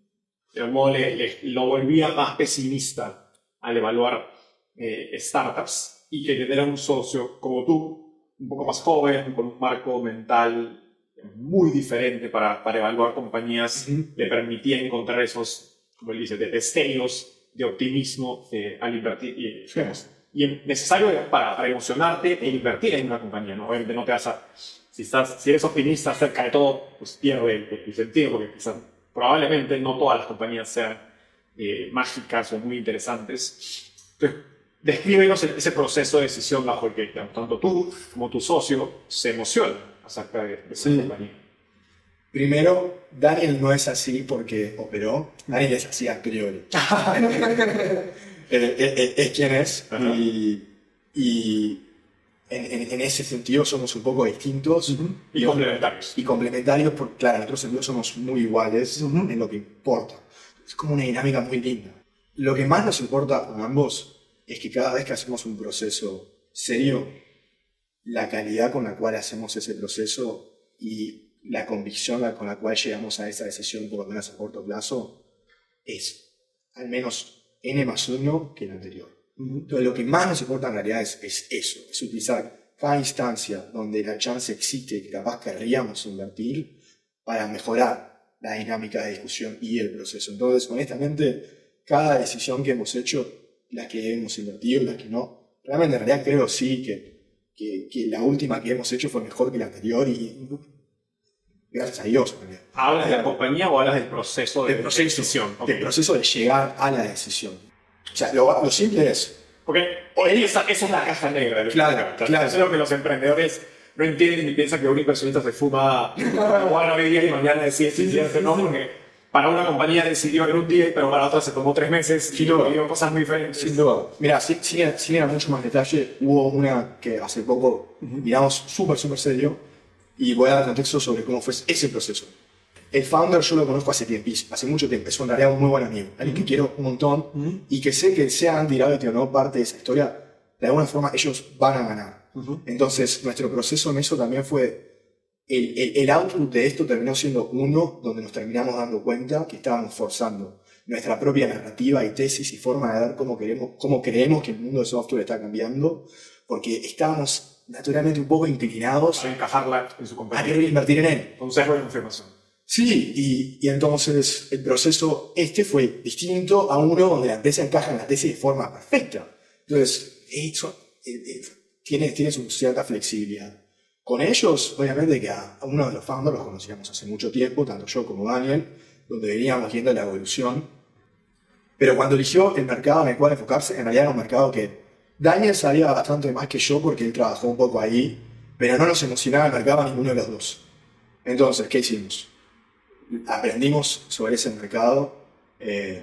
de algún modo le- le- lo volvía más pesimista al evaluar eh, startups y que tener a un socio como tú, un poco más joven, con un marco mental muy diferente para, para evaluar compañías, le permitía encontrar esos, como él dice, de destellos de optimismo eh, al invertir. Y, digamos, y es necesario para, para emocionarte e invertir en una compañía, ¿no? Obviamente no te vas a Si, estás, si eres optimista acerca de todo, pues pierde el, el sentido, porque quizás, probablemente no todas las compañías sean eh, mágicas o muy interesantes. Entonces, descríbenos el- ese proceso de decisión bajo el que tanto tú como tu socio se emocionan acerca de, de esa Sí. compañía. Primero, Daniel no es así porque operó, Daniel es así a priori. Eh, eh, eh, es quien es Ajá. y, y en, en- en ese sentido somos un poco distintos Y complementarios. y complementarios porque, claro, en otros sentidos somos muy iguales en lo que importa. Es como una dinámica muy linda. Lo que más nos importa a ambos es que cada vez que hacemos un proceso serio, la calidad con la cual hacemos ese proceso y la convicción con la cual llegamos a esa decisión, por lo menos a corto plazo, es al menos N más 1 que el anterior. Entonces, lo que más nos importa en realidad es, es eso, es utilizar cada instancia donde la chance existe que capaz querríamos invertir para mejorar la dinámica de discusión y el proceso. Entonces, honestamente, cada decisión que hemos hecho, las que hemos invertido, las que no, realmente en realidad creo sí que, que, que la última que hemos hecho fue mejor que la anterior y gracias a Dios. ¿Hablas de la compañía o hablas del proceso de Del proceso, decisión? Ok. del proceso de llegar a la decisión. O sea, lo, lo simple es, Porque esa, esa es la caja negra. Claro, mercado. claro. Eso es lo que los emprendedores no entienden y piensan que un inversionista se fuma bueno hoy día y mañana decide si invierte o no, porque para una compañía decidió en un día, pero para otra se tomó tres meses y Sin duda. vivió cosas muy diferentes. Sin duda. Mira, sin, sin, sin ir a mucho más detalle, hubo una que hace poco miramos súper, súper serio y voy a dar contexto sobre cómo fue ese proceso. El founder yo lo conozco hace tiempo, hace mucho tiempo, es en realidad un muy buen amigo, alguien que quiero un montón y que sé que sea Andy Gravity o no parte de esa historia, de alguna forma ellos van a ganar. Entonces, nuestro proceso en eso también fue el, el, el output de esto terminó siendo uno donde nos terminamos dando cuenta que estábamos forzando nuestra propia narrativa y tesis y forma de ver cómo, queremos, cómo creemos que el mundo de software está cambiando, porque estábamos naturalmente un poco inclinados Para encajarla en su a compañía. querer invertir en él. Con sesgo de confirmación. Sí, y, y entonces el proceso este fue distinto a uno donde la empresa encaja en la tesis de forma perfecta. Entonces, eso eh, eh, tiene, tiene su cierta flexibilidad. Con ellos, obviamente que a, a uno de los founders los conocíamos hace mucho tiempo, tanto yo como Daniel, donde veníamos viendo la evolución. Pero cuando eligió el mercado en el cual enfocarse, en realidad era un mercado que Daniel sabía bastante más que yo porque él trabajó un poco ahí, pero no nos emocionaba el mercado a ninguno de los dos. Entonces, ¿qué hicimos? aprendimos sobre ese mercado eh,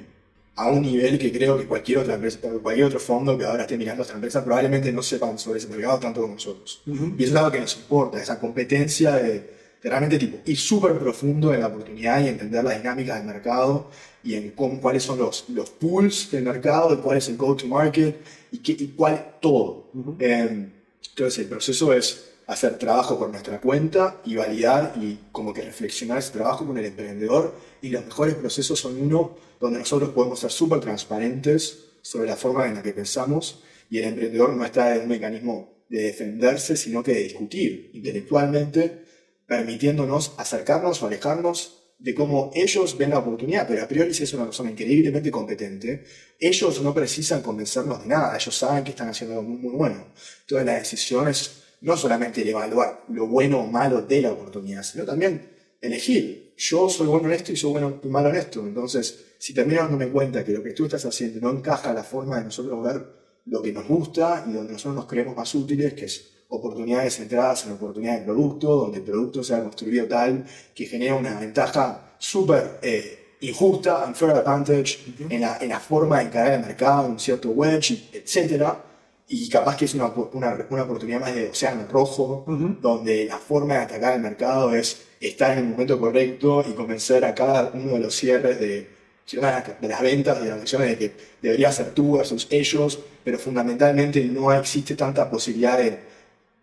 a un nivel que creo que cualquier otra empresa, cualquier otro fondo que ahora esté mirando a esta empresa probablemente no sepan sobre ese mercado tanto como nosotros. Y eso es algo que nos importa, esa competencia de, de realmente tipo, ir súper profundo en la oportunidad y entender las dinámicas del mercado y en cómo, cuáles son los, los pools del mercado, y cuál es el go-to-market y, qué, y cuál todo. Eh, entonces el proceso es hacer trabajo por nuestra cuenta y validar y como que reflexionar ese trabajo con el emprendedor y los mejores procesos son uno donde nosotros podemos ser súper transparentes sobre la forma en la que pensamos y el emprendedor no está en un mecanismo de defenderse sino que de discutir intelectualmente permitiéndonos acercarnos o alejarnos de cómo ellos ven la oportunidad, pero a priori si es una persona increíblemente competente, ellos no precisan convencernos de nada, ellos saben que están haciendo algo muy, muy bueno. Entonces la decisión es no solamente el evaluar lo bueno o malo de la oportunidad, sino también elegir. Yo soy bueno en esto y soy bueno y malo en esto. Entonces, si termino dándome cuenta que lo que tú estás haciendo no encaja a la forma de nosotros ver lo que nos gusta y donde nosotros nos creemos más útiles, que es oportunidades centradas en oportunidades de producto, donde el producto sea construido tal que genera una ventaja súper eh, injusta, unfair advantage, en, la, en la forma de encarar el mercado, un cierto wedge, etcétera. Y capaz que es una, una, una oportunidad más de océano rojo, donde la forma de atacar el mercado es estar en el momento correcto y convencer a cada uno de los cierres de, de las ventas de las acciones de que debería ser tú versus ellos, pero fundamentalmente no existe tanta posibilidad de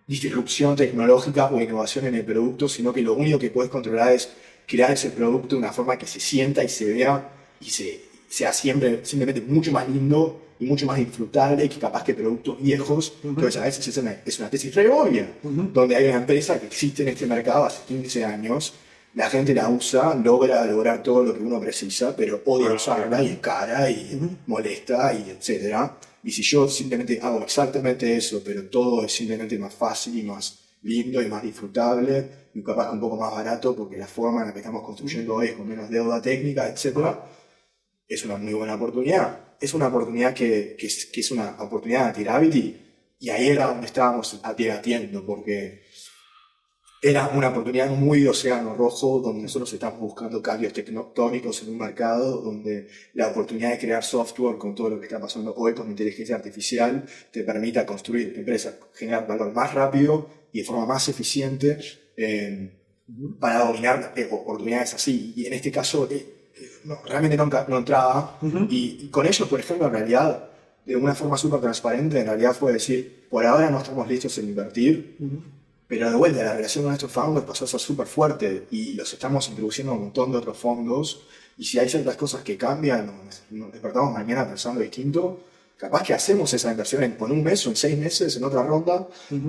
disrupción tecnológica o innovación en el producto, sino que lo único que puedes controlar es crear ese producto de una forma que se sienta y se vea y se, sea siempre simplemente mucho más lindo y mucho más disfrutable que capaz que productos viejos. Entonces a veces es una, es una tesis re obvia, donde hay una empresa que existe en este mercado hace 15 años, la gente la usa, logra lograr todo lo que uno precisa, pero odia usarla y es cara y molesta y etcétera. Y si yo simplemente hago exactamente eso, pero todo es simplemente más fácil y más lindo y más disfrutable y capaz un poco más barato porque la forma en la que estamos construyendo hoy es con menos deuda técnica, etc. Es una muy buena oportunidad. Es una oportunidad que, que, es, que es una oportunidad de tirability y ahí era donde estábamos debatiendo porque era una oportunidad muy de océano rojo, donde nosotros estamos buscando cambios tectónicos en un mercado, donde la oportunidad de crear software con todo lo que está pasando hoy con inteligencia artificial te permita construir empresas, generar valor más rápido y de forma más eficiente eh, para dominar eh, oportunidades así. Y en este caso, eh, realmente no, no entraba. y, con ellos, por ejemplo, en realidad, de una forma súper transparente, en realidad fue decir, por ahora no estamos listos en invertir. Pero de vuelta, la relación con estos founders pasó a ser súper fuerte y los estamos introduciendo a un montón de otros fondos. Y si hay ciertas cosas que cambian, nos, despertamos mañana pensando distinto, capaz que hacemos esa inversión en, un mes o en seis meses en otra ronda.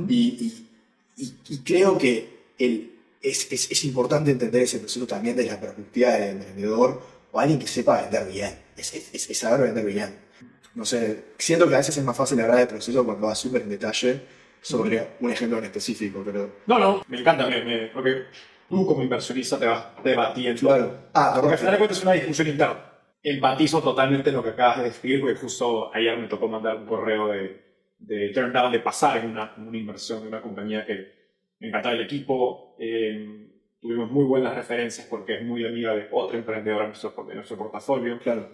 y, y, creo que el, es, es, es, importante entender ese proceso también desde la perspectiva del emprendedor o alguien que sepa vender bien. Es, es, saber vender bien. No sé, siento que a veces es más fácil hablar del proceso cuando va súper en detalle sobre un ejemplo en específico, pero... No, no, me encanta, me, porque tú como inversionista te vas debatiendo. Claro. Ah, porque al final de cuentas es una discusión interna. Empatizo totalmente en lo que acabas de describir, porque justo ayer me tocó mandar un correo de, de turn down, de pasar en una, una inversión de una compañía que me encantaba el equipo. Eh, tuvimos muy buenas referencias porque es muy amiga de otro emprendedor en nuestro, de nuestro portafolio. Claro.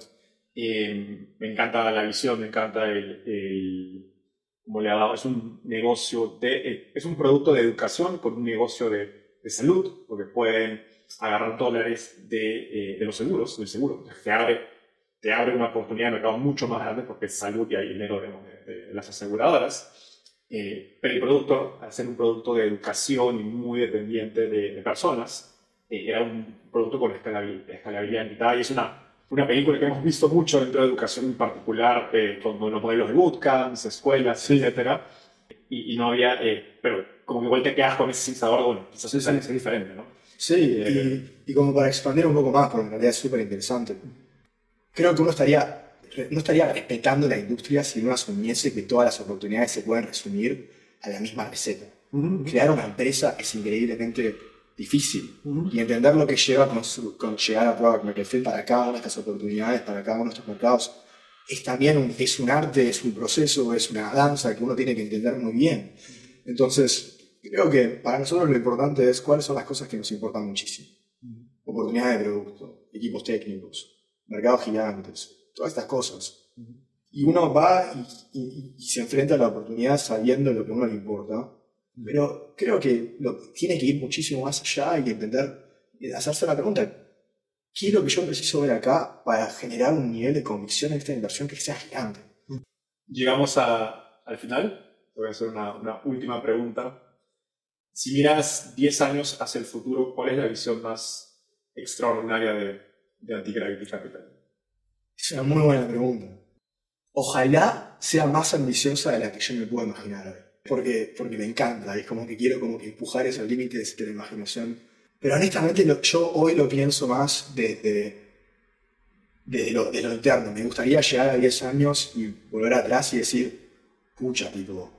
Eh, me encanta la visión, me encanta el, el como le ha dado, es un negocio de, eh, es un producto de educación con un negocio de, de salud, porque pueden agarrar dólares de, eh, de, los seguros, del seguro. Te abre, te abre una oportunidad de mercado mucho más grande porque es salud y hay dinero de, las aseguradoras. Eh, pero el producto, al ser un producto de educación y muy dependiente de, personas, era un producto con escalabilidad, escalabilidad y es una una película que hemos visto mucho dentro de educación en particular, eh, con los modelos de bootcamps, escuelas, etc. Y, no había, eh, pero como que igual te quedas con ese sensador, bueno, quizás sí, es diferente, ¿no? Sí, eh, y, como para expandir un poco más, porque en realidad es súper interesante, creo que uno estaría, no estaría respetando la industria si no asumiese que todas las oportunidades se pueden resumir a la misma receta. Crear una empresa es increíblemente difícil. Y entender lo que lleva con, llegar a Product Market Fit para cada una de estas oportunidades, para cada uno de estos mercados, es también un, es un arte, es un proceso, es una danza que uno tiene que entender muy bien. Entonces, creo que para nosotros lo importante es cuáles son las cosas que nos importan muchísimo. Oportunidades de producto, equipos técnicos, mercados gigantes, todas estas cosas. Y uno va y, y se enfrenta a la oportunidad sabiendo lo que a uno le importa pero creo que lo, tiene que ir muchísimo más allá y entender, hacerse la pregunta, ¿qué es lo que yo preciso ver acá para generar un nivel de convicción en esta inversión que sea gigante? Llegamos a, al final. Te voy a hacer una, una, última pregunta. Si miras 10 años hacia el futuro, ¿cuál es la visión más extraordinaria de, de Antigravity Capital? Es una muy buena pregunta. Ojalá sea más ambiciosa de la que yo me puedo imaginar hoy porque, porque me encanta, es como que quiero como que empujar esos límites de la imaginación. Pero honestamente yo hoy lo pienso más desde, desde, lo, lo interno. Me gustaría llegar a 10 años y volver atrás y decir, pucha, tipo,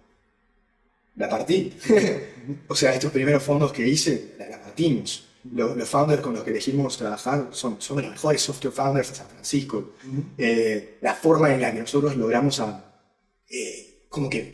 la partí. o sea, estos primeros fondos que hice, la, partimos. Los, founders con los que elegimos trabajar son, son los mejores software founders de San Francisco. Eh, la forma en la que nosotros logramos a, eh, como que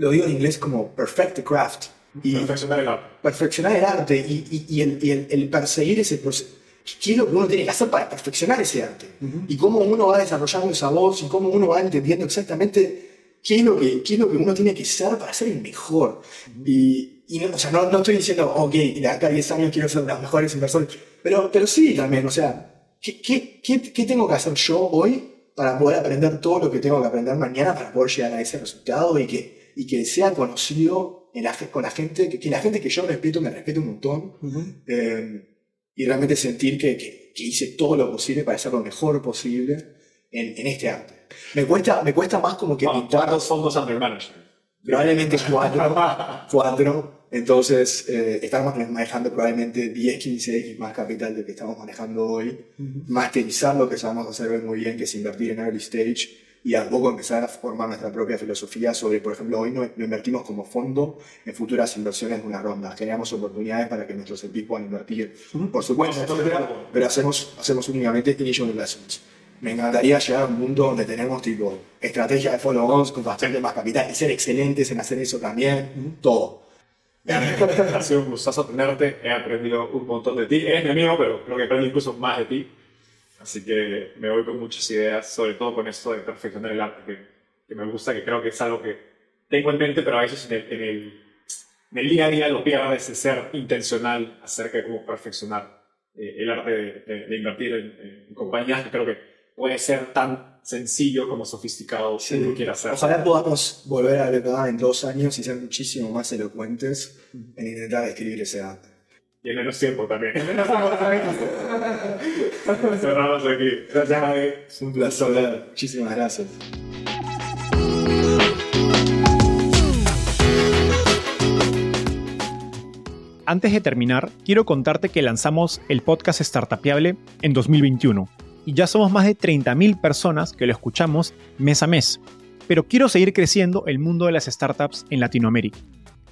lo digo en inglés como perfect the craft. Y perfeccionar el arte. Perfeccionar el arte y, y, el, y el, perseguir ese proceso. ¿Qué es lo que uno tiene que hacer para perfeccionar ese arte? Y cómo uno va desarrollando esa voz y cómo uno va entendiendo exactamente qué es lo que, qué es lo que uno tiene que ser para ser el mejor. Y, y no, o sea, no, no, estoy diciendo, ok, de acá a 10 años quiero ser de los mejores inversores, pero, pero sí también, o sea, ¿qué, qué, qué, qué tengo que hacer yo hoy para poder aprender todo lo que tengo que aprender mañana para poder llegar a ese resultado y que y que sea conocido en la, con la gente, que, la gente que yo respeto me respete un montón eh, y realmente sentir que, que, hice todo lo posible para hacer lo mejor posible en, en este arte. Me cuesta, me cuesta más como que pintar... ¿Cuántos fondos under management? Probablemente cuatro. cuatro. Entonces, eh, estamos manejando probablemente 10, 15 X más capital de que estamos manejando hoy. Masterizar lo que sabemos hacer muy bien, que es invertir en early stage y a poco empezar a formar nuestra propia filosofía sobre, por ejemplo, hoy no, invertimos como fondo en futuras inversiones de una ronda, generamos oportunidades para que nuestros equipos puedan invertir, por supuesto, pero, hacemos, hacemos únicamente initial investments. Me encantaría llegar a un mundo donde tenemos tipo estrategia de follow-ons con bastante más capital y ser excelentes en hacer eso también, todo. ha sido un gustazo tenerte, he aprendido un montón de ti, eres mi amigo, pero creo que aprendí incluso más de ti. Así que me voy con muchas ideas, sobre todo con esto de perfeccionar el arte, que, me gusta, que creo que es algo que tengo en mente, pero a veces en el, en el, día a día lo pierdes de ser intencional acerca de cómo perfeccionar eh, el arte de, invertir en, en compañías que creo que puede ser tan sencillo como sofisticado sí. como quiera ser. Ojalá podamos volver a ver en dos años y ser muchísimo más elocuentes en intentar escribir ese arte. Y en menos tiempo también. Cerramos aquí. Gracias, Javi. Es un placer. Muchísimas gracias. Antes de terminar, quiero contarte que lanzamos el podcast Startupiable en 2021 y ya somos más de 30.000 personas que lo escuchamos mes a mes. Pero quiero seguir creciendo el mundo de las startups en Latinoamérica.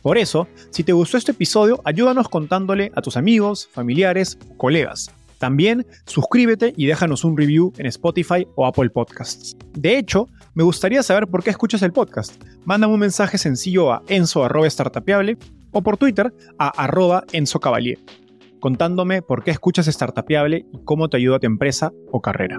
Por eso, si te gustó este episodio, ayúdanos contándole a tus amigos, familiares, colegas. También suscríbete y déjanos un review en Spotify o Apple Podcasts. De hecho, me gustaría saber por qué escuchas el podcast. Mándame un mensaje sencillo a enzo.startapeable o por Twitter a arroba enzocavalier contándome por qué escuchas Startupiable y cómo te ayuda a tu empresa o carrera.